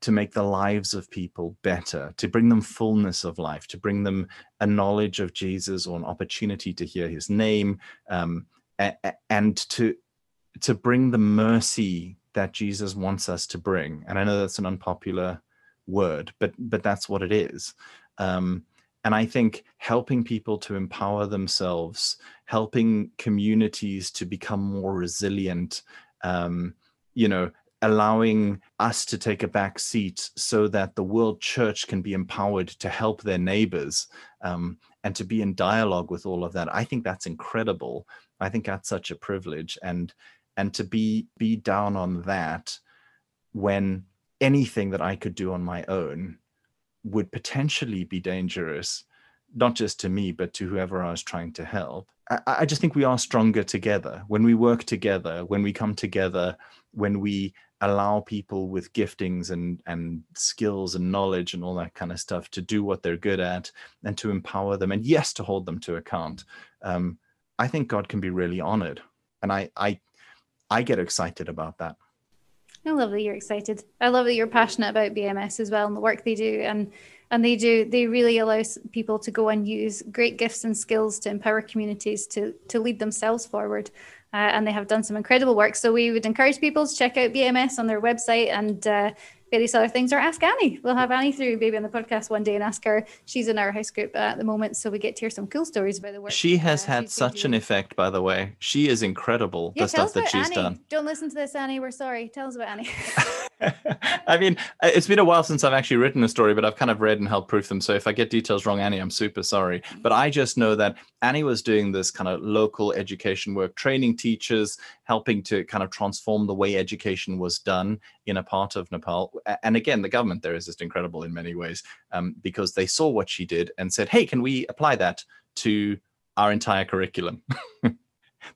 to make the lives of people better to bring them fullness of life to bring them a knowledge of jesus or an opportunity to hear his name um, and to to bring the mercy that Jesus wants us to bring. And I know that's an unpopular word, but but that's what it is. Um, and I think helping people to empower themselves, helping communities to become more resilient, um, you know, allowing us to take a back seat so that the world church can be empowered to help their neighbors um, and to be in dialogue with all of that. I think that's incredible. I think that's such a privilege. And and to be be down on that when anything that I could do on my own would potentially be dangerous, not just to me, but to whoever I was trying to help. I, I, just think we are stronger together when we work together, when we come together, when we allow people with giftings and and skills and knowledge and all that kind of stuff to do what they're good at and to empower them and yes to hold them to account. Um, I think God can be really honored, and I I I get excited about that. I love that you're excited. I love that you're passionate about BMS as well and the work they do. And and they do they really allow people to go and use great gifts and skills to empower communities to to lead themselves forward. Uh, and they have done some incredible work. So we would encourage people to check out BMS on their website and uh, various other things, or ask Annie. We'll have Annie through maybe on the podcast one day and ask her. She's in our house group at the moment, so we get to hear some cool stories about the work. She has uh, had such an effect, by the way. She is incredible. Yeah, the stuff that she's Annie. done. Don't listen to this, Annie. We're sorry. Tell us about Annie. I mean, uh, it's been a while since I've actually written a story, but I've kind of read and helped proof them. So if I get details wrong, Annie, I'm super sorry. But I just know that Annie was doing this kind of local education work, training teachers, helping to kind of transform the way education was done in a part of Nepal. And again, the government there is just incredible in many ways um, because they saw what she did and said, hey, can we apply that to our entire curriculum?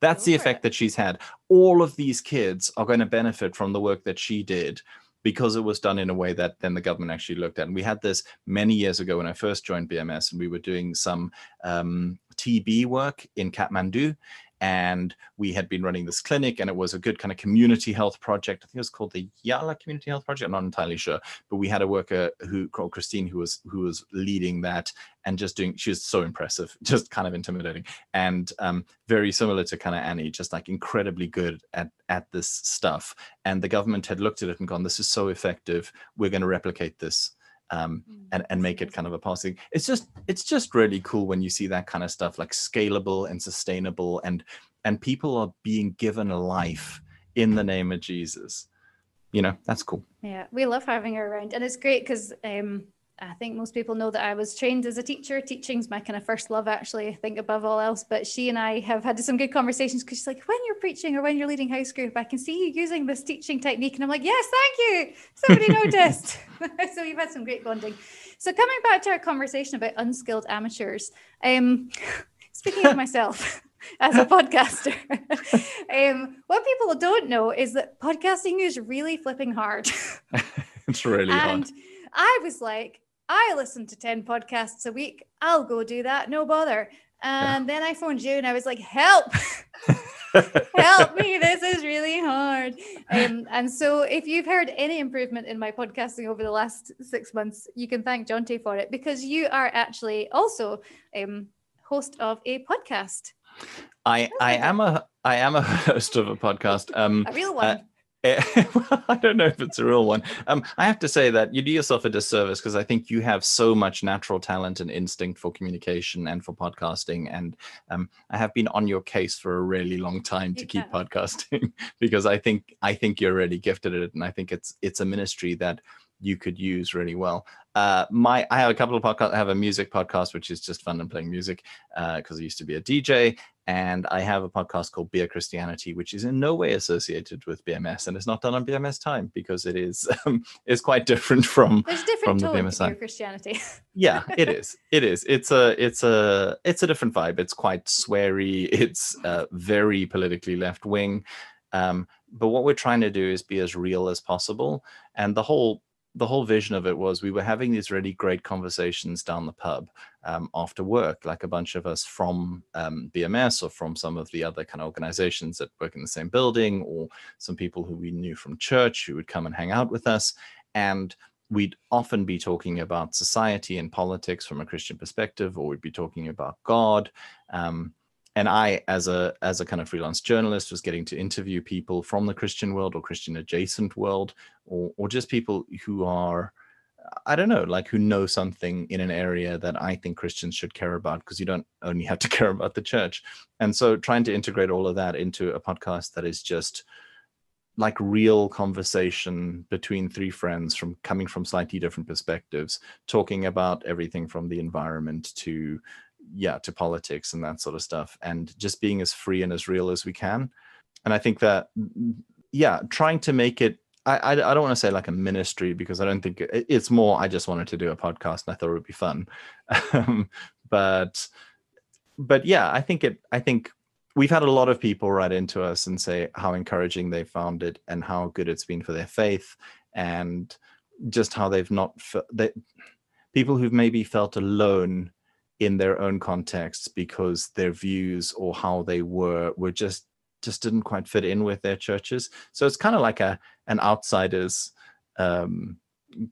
That's the effect that she's had. All of these kids are going to benefit from the work that she did because it was done in a way that then the government actually looked at. And we had this many years ago when I first joined BMS, and we were doing some um, TB work in Kathmandu and we had been running this clinic and it was a good kind of community health project. I think it was called the yala community health project. I'm not entirely sure but we had a worker who called christine who was who was leading that and just doing she was so impressive just kind of intimidating. And um, very similar to kind of annie just like incredibly good at at this stuff. And the government had looked at it and gone this is so effective. We're going to replicate this um, mm, and and make it kind of a passing. It's just it's just really cool when you see that kind of stuff like scalable and sustainable and and people are being given a life in the name of Jesus. You know, that's cool. Yeah, we love having her around, and it's great because um, I think most people know that I was trained as a teacher. Teaching's my kind of first love, actually, I think above all else. But she and I have had some good conversations because she's like, when you're preaching or when you're leading house group, I can see you using this teaching technique. And I'm like, yes, thank you. Somebody noticed. so we've had some great bonding. So coming back to our conversation about unskilled amateurs, um, speaking of myself, as a podcaster. um, what people don't know is that podcasting is really flipping hard. it's really and hard. I was like, I listen to 10 podcasts a week. I'll go do that, no bother. And yeah. then I phoned you and I was like, help. help me this is really hard um, and so if you've heard any improvement in my podcasting over the last six months you can thank Jonte for it because you are actually also um, host of a podcast i i am a i am a host of a podcast um a real uh, one uh, well, I don't know if it's a real one. Um, I have to say that you do yourself a disservice because I think you have so much natural talent and instinct for communication and for podcasting. And um, I have been on your case for a really long time to keep podcasting because I think I think you're really gifted at it, and I think it's it's a ministry that you could use really well. Uh, my I have a couple of podcasts. I have a music podcast, which is just fun and playing music because uh, I used to be a DJ, and I have a podcast called Beer Christianity, which is in no way associated with BMS, and it's not done on BMS time because it is um, is quite different from There's different from the BMS time. Christianity. yeah, it is. It is. It's a it's a it's a different vibe. It's quite sweary. It's uh, very politically left wing. Um, but what we're trying to do is be as real as possible, and the whole the whole vision of it was we were having these really great conversations down the pub um, after work, like a bunch of us from um, BMS or from some of the other kind of organizations that work in the same building, or some people who we knew from church who would come and hang out with us. And we'd often be talking about society and politics from a Christian perspective, or we'd be talking about God. Um, and I, as a as a kind of freelance journalist, was getting to interview people from the Christian world or Christian adjacent world, or or just people who are, I don't know, like who know something in an area that I think Christians should care about, because you don't only have to care about the church. And so, trying to integrate all of that into a podcast that is just like real conversation between three friends from coming from slightly different perspectives talking about everything from the environment to yeah to politics and that sort of stuff and just being as free and as real as we can. And i think that yeah trying to make it i i, I don't want to say like a ministry because i don't think it, it's more i just wanted to do a podcast and i thought it would be fun. Um, but but yeah i think it i think we've had a lot of people write into us and say how encouraging they found it and how good it's been for their faith and just how they've not they, people who've maybe felt alone in their own contexts because their views or how they were were just just didn't quite fit in with their churches. So it's kind of like a an outsiders um,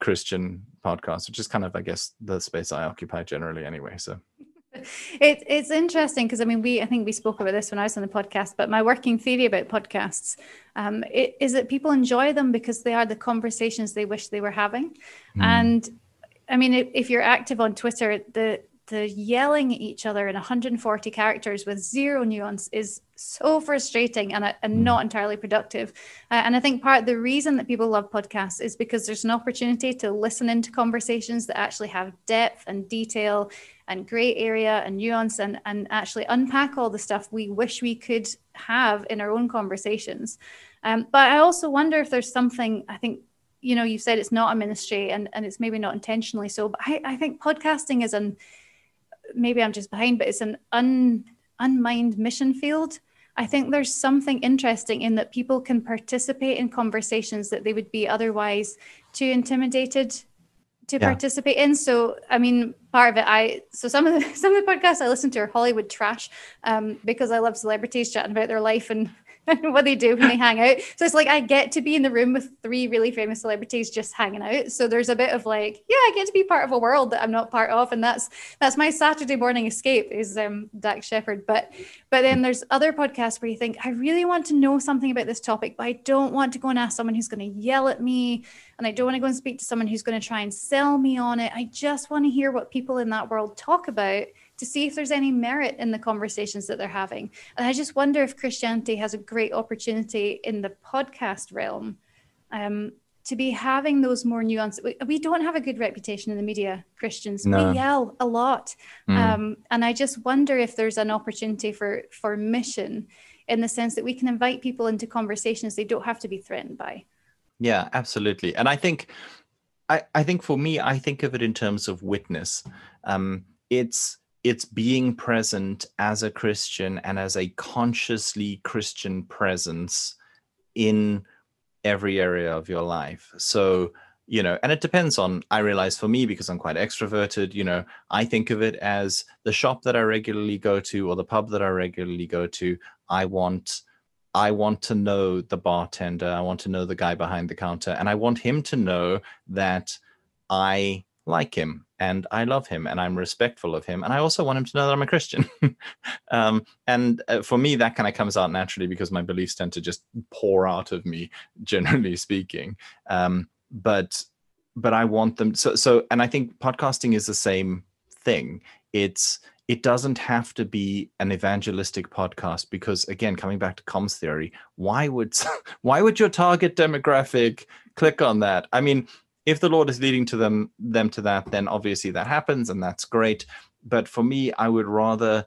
Christian podcast, which is kind of I guess the space I occupy generally anyway. So. It, it's interesting because I mean we I think we spoke about this when I was on the podcast, but my working theory about podcasts um, it, is that people enjoy them because they are the conversations they wish they were having, mm. and I mean if, if, you're active on Twitter, the the yelling at each other in 140 characters with zero nuance is so frustrating and, and mm. not entirely productive. Uh, and I think part of the reason that people love podcasts is because there's an opportunity to listen into conversations that actually have depth and detail and gray area and nuance and, and actually unpack all the stuff we wish we could have in our own conversations. Um, but I also wonder if there's something, I think you know you've said it's not a ministry and, and it's maybe not intentionally so but I, I think podcasting is an maybe I'm just behind, but it's an un, unmined mission field. I think there's something interesting in that people can participate in conversations that they would be otherwise too intimidated to yeah. participate in. So, I mean, part of it, I so some of the some of the podcasts I listen to are Hollywood trash um, because I love celebrities chatting about their life and what they do when they hang out. So it's like I get to be in the room with three really famous celebrities just hanging out. So there's a bit of like, yeah, I get to be part of a world that I'm not part of, and that's that's my Saturday morning escape is um, Dax Shepard. But but then there's other podcasts where you think I really want to know something about this topic, but I don't want to go and ask someone who's going to yell at me, and I don't want to go and speak to someone who's going to try and sell me on it. I just want to hear what people in that world talk about to see if there's any merit in the conversations that they're having. And I just wonder if Christianity has a great opportunity in the podcast realm um, to be having those more nuanced. We, we, don't have a good reputation in the media, Christians. No. We yell a lot, mm. um, and I just wonder if there's an opportunity for for mission in the sense that we can invite people into conversations they don't have to be threatened by. Yeah, absolutely. And I think, I, I think for me, I think of it in terms of witness. Um, it's it's being present as a Christian and as a consciously Christian presence in every area of your life. So, you know, and it depends on, I realize for me, because I'm quite extroverted, you know, I think of it as the shop that I regularly go to or the pub that I regularly go to. I want, I want to know the bartender. I want to know the guy behind the counter. And I want him to know that I like him and I love him and I'm respectful of him. And I also want him to know that I'm a Christian. um, and uh, for me, that kind of comes out naturally because my beliefs tend to just pour out of me, generally speaking. Um, but but I want them so so and I think podcasting is the same thing. It's it doesn't have to be an evangelistic podcast because again coming back to comms theory why would why would your target demographic click on that i mean if the Lord is leading to them them to that, then obviously that happens and that's great. But for me, I would rather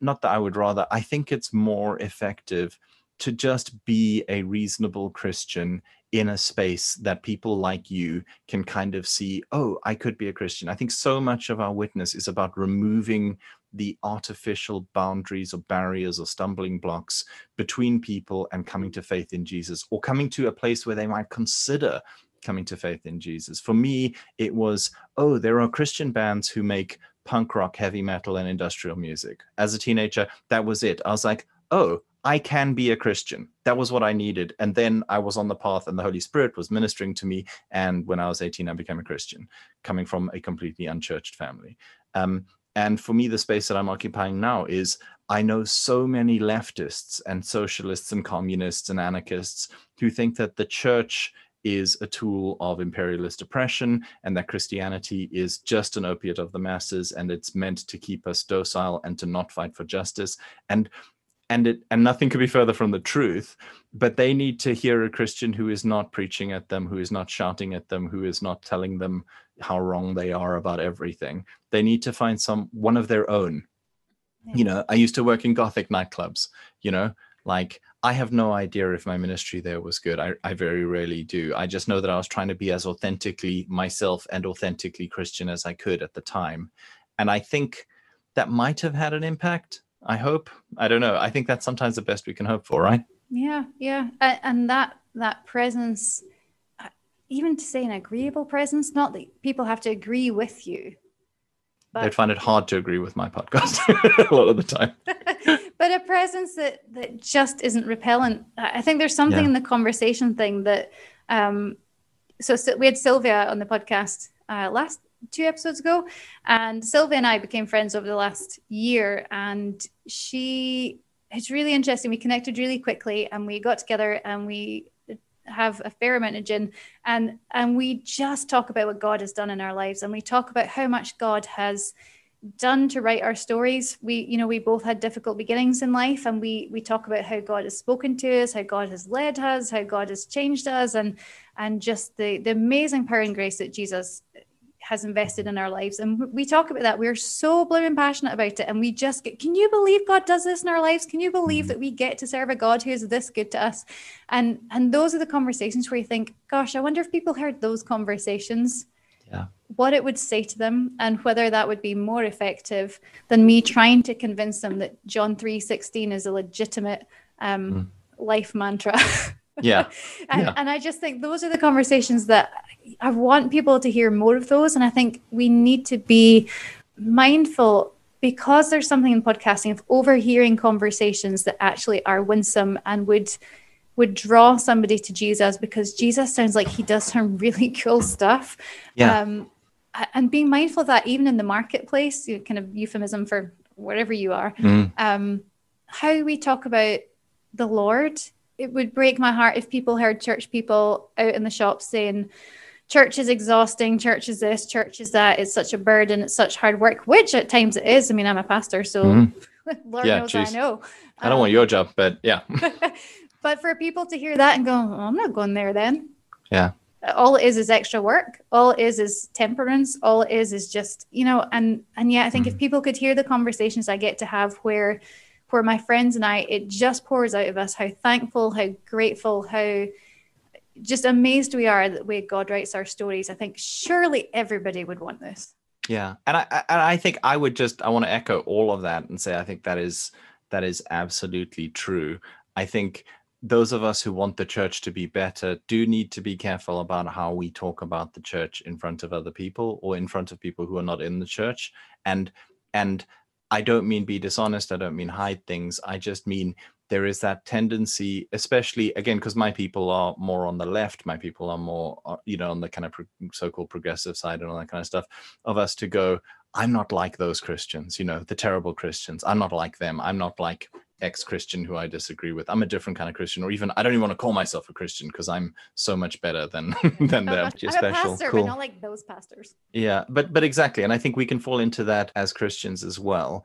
not that I would rather, I think it's more effective to just be a reasonable Christian in a space that people like you can kind of see, oh, I could be a Christian. I think so much of our witness is about removing the artificial boundaries or barriers or stumbling blocks between people and coming to faith in Jesus or coming to a place where they might consider coming to faith in Jesus. For me, it was, oh, there are Christian bands who make punk rock, heavy metal, and industrial music. As a teenager, that was it. I was like, oh, I can be a Christian. That was what I needed. And then I was on the path, and the Holy Spirit was ministering to me. And when I was 18, I became a Christian, coming from a completely unchurched family. Um, and for me, the space that I'm occupying now is I know so many leftists and socialists and communists and anarchists who think that the church is a tool of imperialist oppression and that Christianity is just an opiate of the masses and it's meant to keep us docile and to not fight for justice. And and it and nothing could be further from the truth but they need to hear a christian who is not preaching at them who is not shouting at them who is not telling them how wrong they are about everything. They need to find some one of their own. You know i used to work in gothic nightclubs you know like i have no idea if my ministry there was good I, I very rarely do i just know that i was trying to be as authentically myself and authentically christian as i could at the time and i think that might have had an impact I hope. I don't know. I think that's sometimes the best we can hope for, right? Yeah, yeah. And that that presence, uh, even to say an agreeable presence, not that people have to agree with you. But, They'd find it hard to agree with my podcast a lot of the time. but a presence that that just isn't repellent. I think there's something yeah. in the conversation thing that. Um, so, so we had Sylvia on the podcast uh, last two episodes ago. And Sylvia and I became friends over the last year. And she, it's really interesting. We connected really quickly and we got together and we have a fair amount of gin. And and we just talk about what God has done in our lives. And we talk about how much God has done to write our stories. We you know we both had difficult beginnings in life and we we talk about how god has spoken to us how god has led us how god has changed us and and just the the amazing power and grace that jesus has invested in our lives. And we talk about that. We're so blooming passionate about it. And we just get, can you believe God does this in our lives? Can you believe mm-hmm. that we get to serve a God who is this good to us? And and those are the conversations where you think, gosh, I wonder if people heard those conversations. Yeah. What it would say to them and whether that would be more effective than me trying to convince them that John 3:16 is a legitimate um, mm. life mantra. yeah. and, yeah. and I just think those are the conversations that I want people to hear more of those. And I think we need to be mindful because there's something in podcasting of overhearing conversations that actually are winsome and would would draw somebody to Jesus because Jesus sounds like he does some really cool stuff. Yeah. Um, and being mindful of that even in the marketplace, you kind of euphemism for wherever you are. Mm. Um, how we talk about the Lord, it would break my heart if people heard church people out in the shops saying, church is exhausting, church is this, church is that, it's such a burden, it's such hard work, which at times it is. I mean, I'm a pastor, so mm-hmm. Lord yeah, knows geez. I know. I don't um, want your job, but yeah. but for people to hear that and go, oh, I'm not going there then. Yeah. All it is is extra work. All it is is temperance. All it is is just, you know, and and yeah, I think mm. if people could hear the conversations I get to have where where my friends and I, it just pours out of us how thankful, how grateful, how just amazed we are that way God writes our stories. I think surely everybody would want this. Yeah, and I and I think I would just I want to echo all of that and say I think that is that is absolutely true. I think those of us who want the church to be better do need to be careful about how we talk about the church in front of other people or in front of people who are not in the church and and I don't mean be dishonest I don't mean hide things I just mean there is that tendency, especially again, because my people are more on the left, my people are more, uh, you know, on the kind of so-called progressive side and all that kind of stuff, of us to go, I'm not like those Christians, you know, the terrible Christians. I'm not like them. I'm not like ex-Christian who I disagree with. I'm a different kind of Christian, or even I don't even want to call myself a Christian because I'm so much better than than them. I'm special. a pastor, cool. but not like those pastors. Yeah, but but exactly, and I think we can fall into that as Christians as well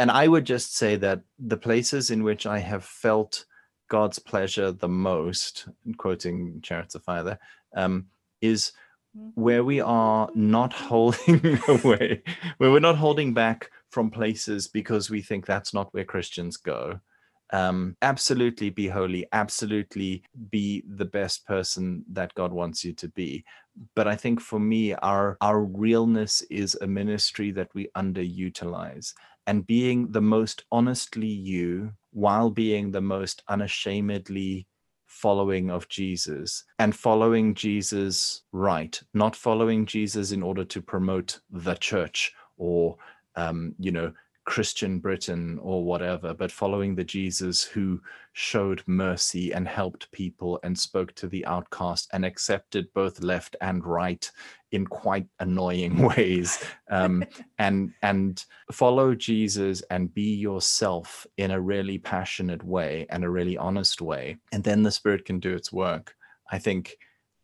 and I would just say that the places in which I have felt God's pleasure the most, quoting Chariots of Fire there, um, is mm-hmm. where we are not holding away, where we're not holding back from places because we think that's not where Christians go. Um, absolutely be holy, absolutely be the best person that God wants you to be. But I think for me, our our realness is a ministry that we underutilize and being the most honestly you while being the most unashamedly following of Jesus and following Jesus right, not following Jesus in order to promote the church or, um, you know, Christian Britain or whatever, but following the Jesus who showed mercy and helped people and spoke to the outcast and accepted both left and right in quite annoying ways. Um, and and follow Jesus and be yourself in a really passionate way and a really honest way, and then the Spirit can do its work. I think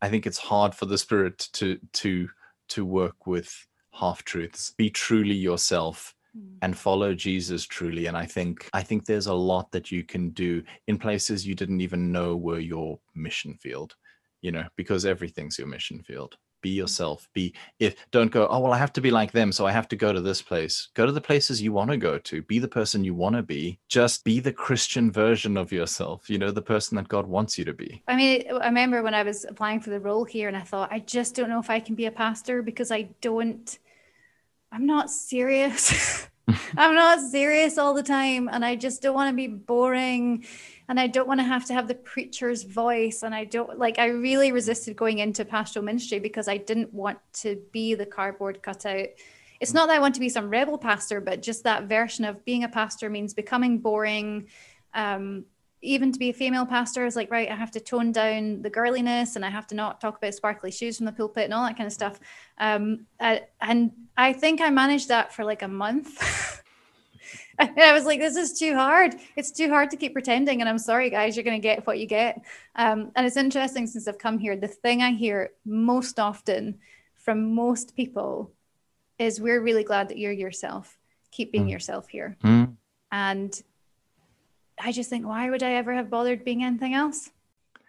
I think it's hard for the Spirit to to to work with half truths. Be truly yourself Mm. and follow Jesus truly. And I think I think there's a lot that you can do in places you didn't even know were your mission field you know because everything's your mission field. Be mm. yourself. Be if don't go oh well I have to be like them so I have to go to this place. Go to the places you want to go to. Be the person you want to be. Just be the Christian version of yourself you know the person that God wants you to be. I mean I remember when I was applying for the role here and I thought I just don't know if I can be a pastor because I don't I'm not serious. I'm not serious all the time. And I just don't want to be boring. And I don't want to have to have the preacher's voice. And I don't like, I really resisted going into pastoral ministry because I didn't want to be the cardboard cutout. It's not that I want to be some rebel pastor, but just that version of being a pastor means becoming boring. Um, even to be a female pastor is like right i have to tone down the girliness and i have to not talk about sparkly shoes from the pulpit and all that kind of stuff. Um, uh, and i think i managed that for like a month. And i was like this is too hard. It's too hard to keep pretending and i'm sorry guys you're going to get what you get. Um, and it's interesting since i've come here the thing i hear most often from most people is we're really glad that you're yourself. Keep being mm. yourself here. Mm. and I just think, why would I ever have bothered being anything else?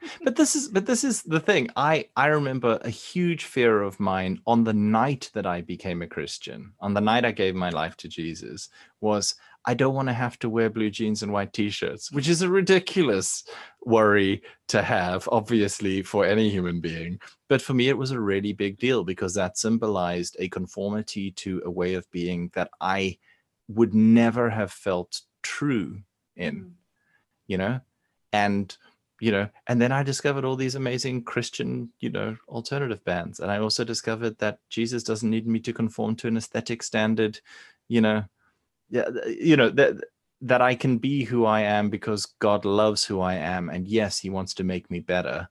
but this is but this is the thing i i remember a huge fear of mine on the night that i became a christian on the night i gave my life to jesus was i don't want to have to wear blue jeans and white t-shirts which is a ridiculous worry to have obviously for any human being but for me it was a really big deal because that symbolized a conformity to a way of being that i would never have felt true in mm. You know and you know and then i discovered all these amazing christian you know alternative bands. And i also discovered that jesus doesn't need me to conform to an aesthetic standard you know yeah you know that that i can be who i am because god loves who i am. And yes he wants to make me better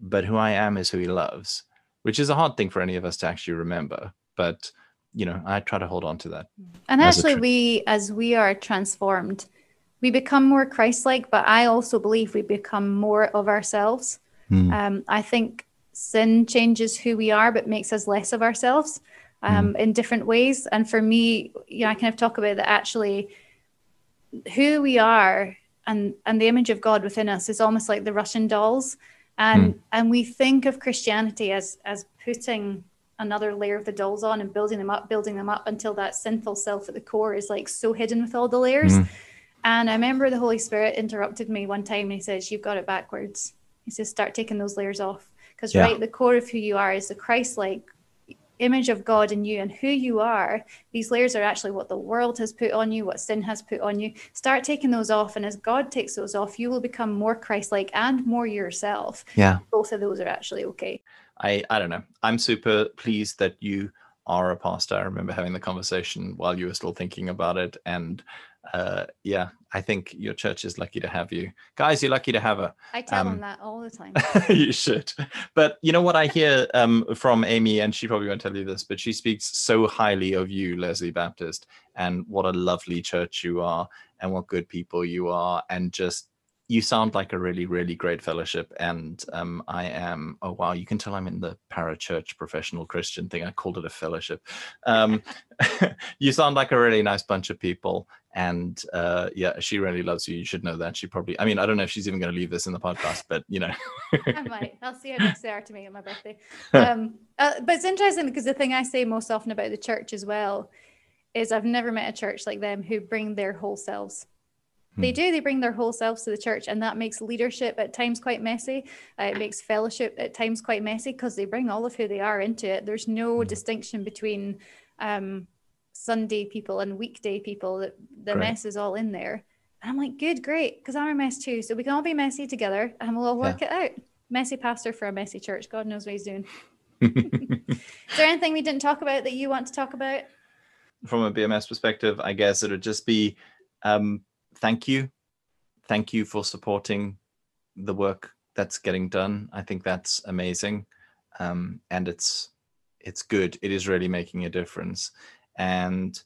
but who i am is who he loves which is a hard thing for any of us to actually remember. But you know i try to hold on to that and actually we as we are transformed we become more Christ-like, but I also believe we become more of ourselves. Mm. Um, I think sin changes who we are, but makes us less of ourselves um, mm. in different ways. And for me, you know, I kind of talk about that actually who we are and and the image of God within us is almost like the Russian dolls. And mm. and we think of Christianity as as putting another layer of the dolls on and building them up, building them up until that sinful self at the core is like so hidden with all the layers. Mm. And I remember the Holy Spirit interrupted me one time and he says, You've got it backwards. He says, Start taking those layers off. Because, yeah. right, the core of who you are is the Christ like image of God in you and who you are. These layers are actually what the world has put on you, what sin has put on you. Start taking those off. And as God takes those off, you will become more Christ like and more yourself. Yeah. Both of those are actually okay. I, I don't know. I'm super pleased that you are a pastor. I remember having the conversation while you were still thinking about it. And uh, yeah, I think your church is lucky to have you. Guys, you're lucky to have her. I tell um, them that all the time. you should. But you know what I hear um, from Amy, and she probably won't tell you this, but she speaks so highly of you, Leslie Baptist, and what a lovely church you are, and what good people you are, and just you sound like a really really great fellowship and um, i am oh wow you can tell i'm in the parachurch professional christian thing i called it a fellowship um, you sound like a really nice bunch of people and uh, yeah she really loves you. You should know that. She probably i mean i don't know if she's even going to leave this in the podcast but you know. I might. I'll see her next year to me on my birthday. Um, uh, but it's interesting because the thing i say most often about the church as well is i've never met a church like them who bring their whole selves. They hmm. do. They bring their whole selves to the church and that makes leadership at times quite messy. Uh, it makes fellowship at times quite messy because they bring all of who they are into it. There's no mm. distinction between um, sunday people and weekday people that the great. mess is all in there and i'm like good great because i'm a mess too so we can all be messy together and we'll all work yeah. it out messy pastor for a messy church god knows what he's doing is there anything we didn't talk about that you want to talk about from a BMS perspective, I guess it would just be um, thank you. Thank you for supporting the work that's getting done. I think that's amazing. Um, and it's it's good. It is really making a difference. And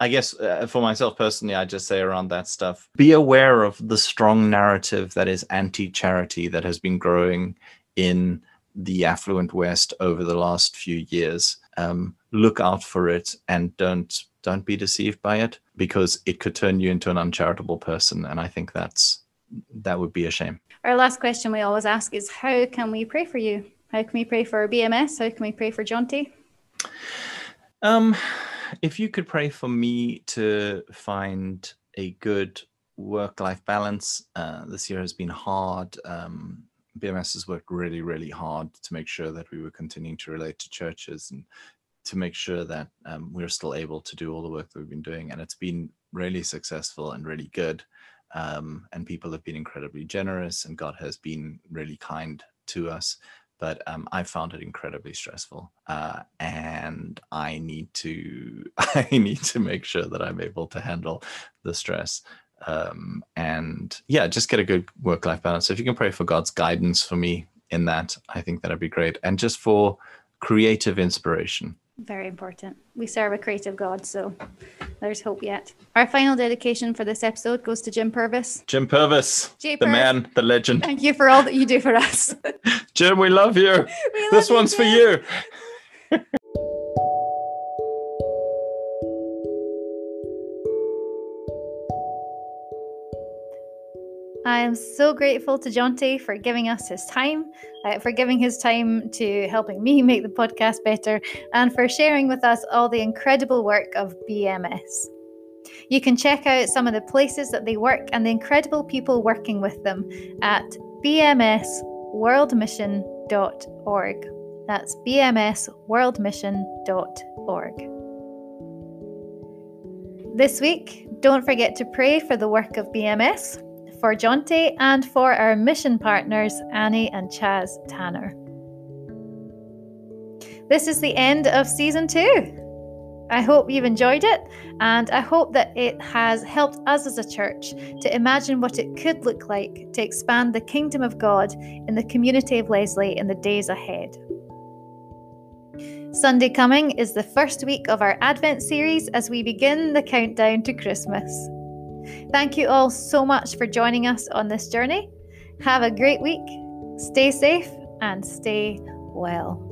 I guess uh, for myself personally, I just say around that stuff be aware of the strong narrative that is anti charity that has been growing in the affluent West over the last few years. Um, look out for it and don't don't be deceived by it because it could turn you into an uncharitable person. And I think that's that would be a shame. Our last question we always ask is how can we pray for you? How can we pray for BMS? How can we pray for Jonty? Um, if you could pray for me to find a good work-life balance, uh, this year has been hard. Um, BMS has worked really, really hard to make sure that we were continuing to relate to churches and to make sure that um, we're still able to do all the work that we've been doing. And it's been really successful and really good. Um, and people have been incredibly generous, and God has been really kind to us but um, I found it incredibly stressful, uh, and I need to I need to make sure that I'm able to handle the stress. Um, and yeah, just get a good work life balance. So if you can pray for God's guidance for me in that, I think that'd be great. And just for creative inspiration. Very important. We serve a creative God, so there's hope yet. Our final dedication for this episode goes to Jim Purvis. Jim Purvis, J. the man, the legend. Thank you for all that you do for us. Jim, we love you. We love this you, one's Jim. for you. I am so grateful to Jonty for giving us his time, uh, for giving his time to helping me make the podcast better, and for sharing with us all the incredible work of BMS. You can check out some of the places that they work and the incredible people working with them at bmsworldmission.org. That's bmsworldmission.org. This week, don't forget to pray for the work of BMS for Jonty and for our mission partners, Annie and Chaz Tanner. This is the end of season two. I hope you've enjoyed it, and I hope that it has helped us as a church to imagine what it could look like to expand the kingdom of God in the community of Leslie in the days ahead. Sunday coming is the first week of our Advent series as we begin the countdown to Christmas. Thank you all so much for joining us on this journey. Have a great week. Stay safe and stay well.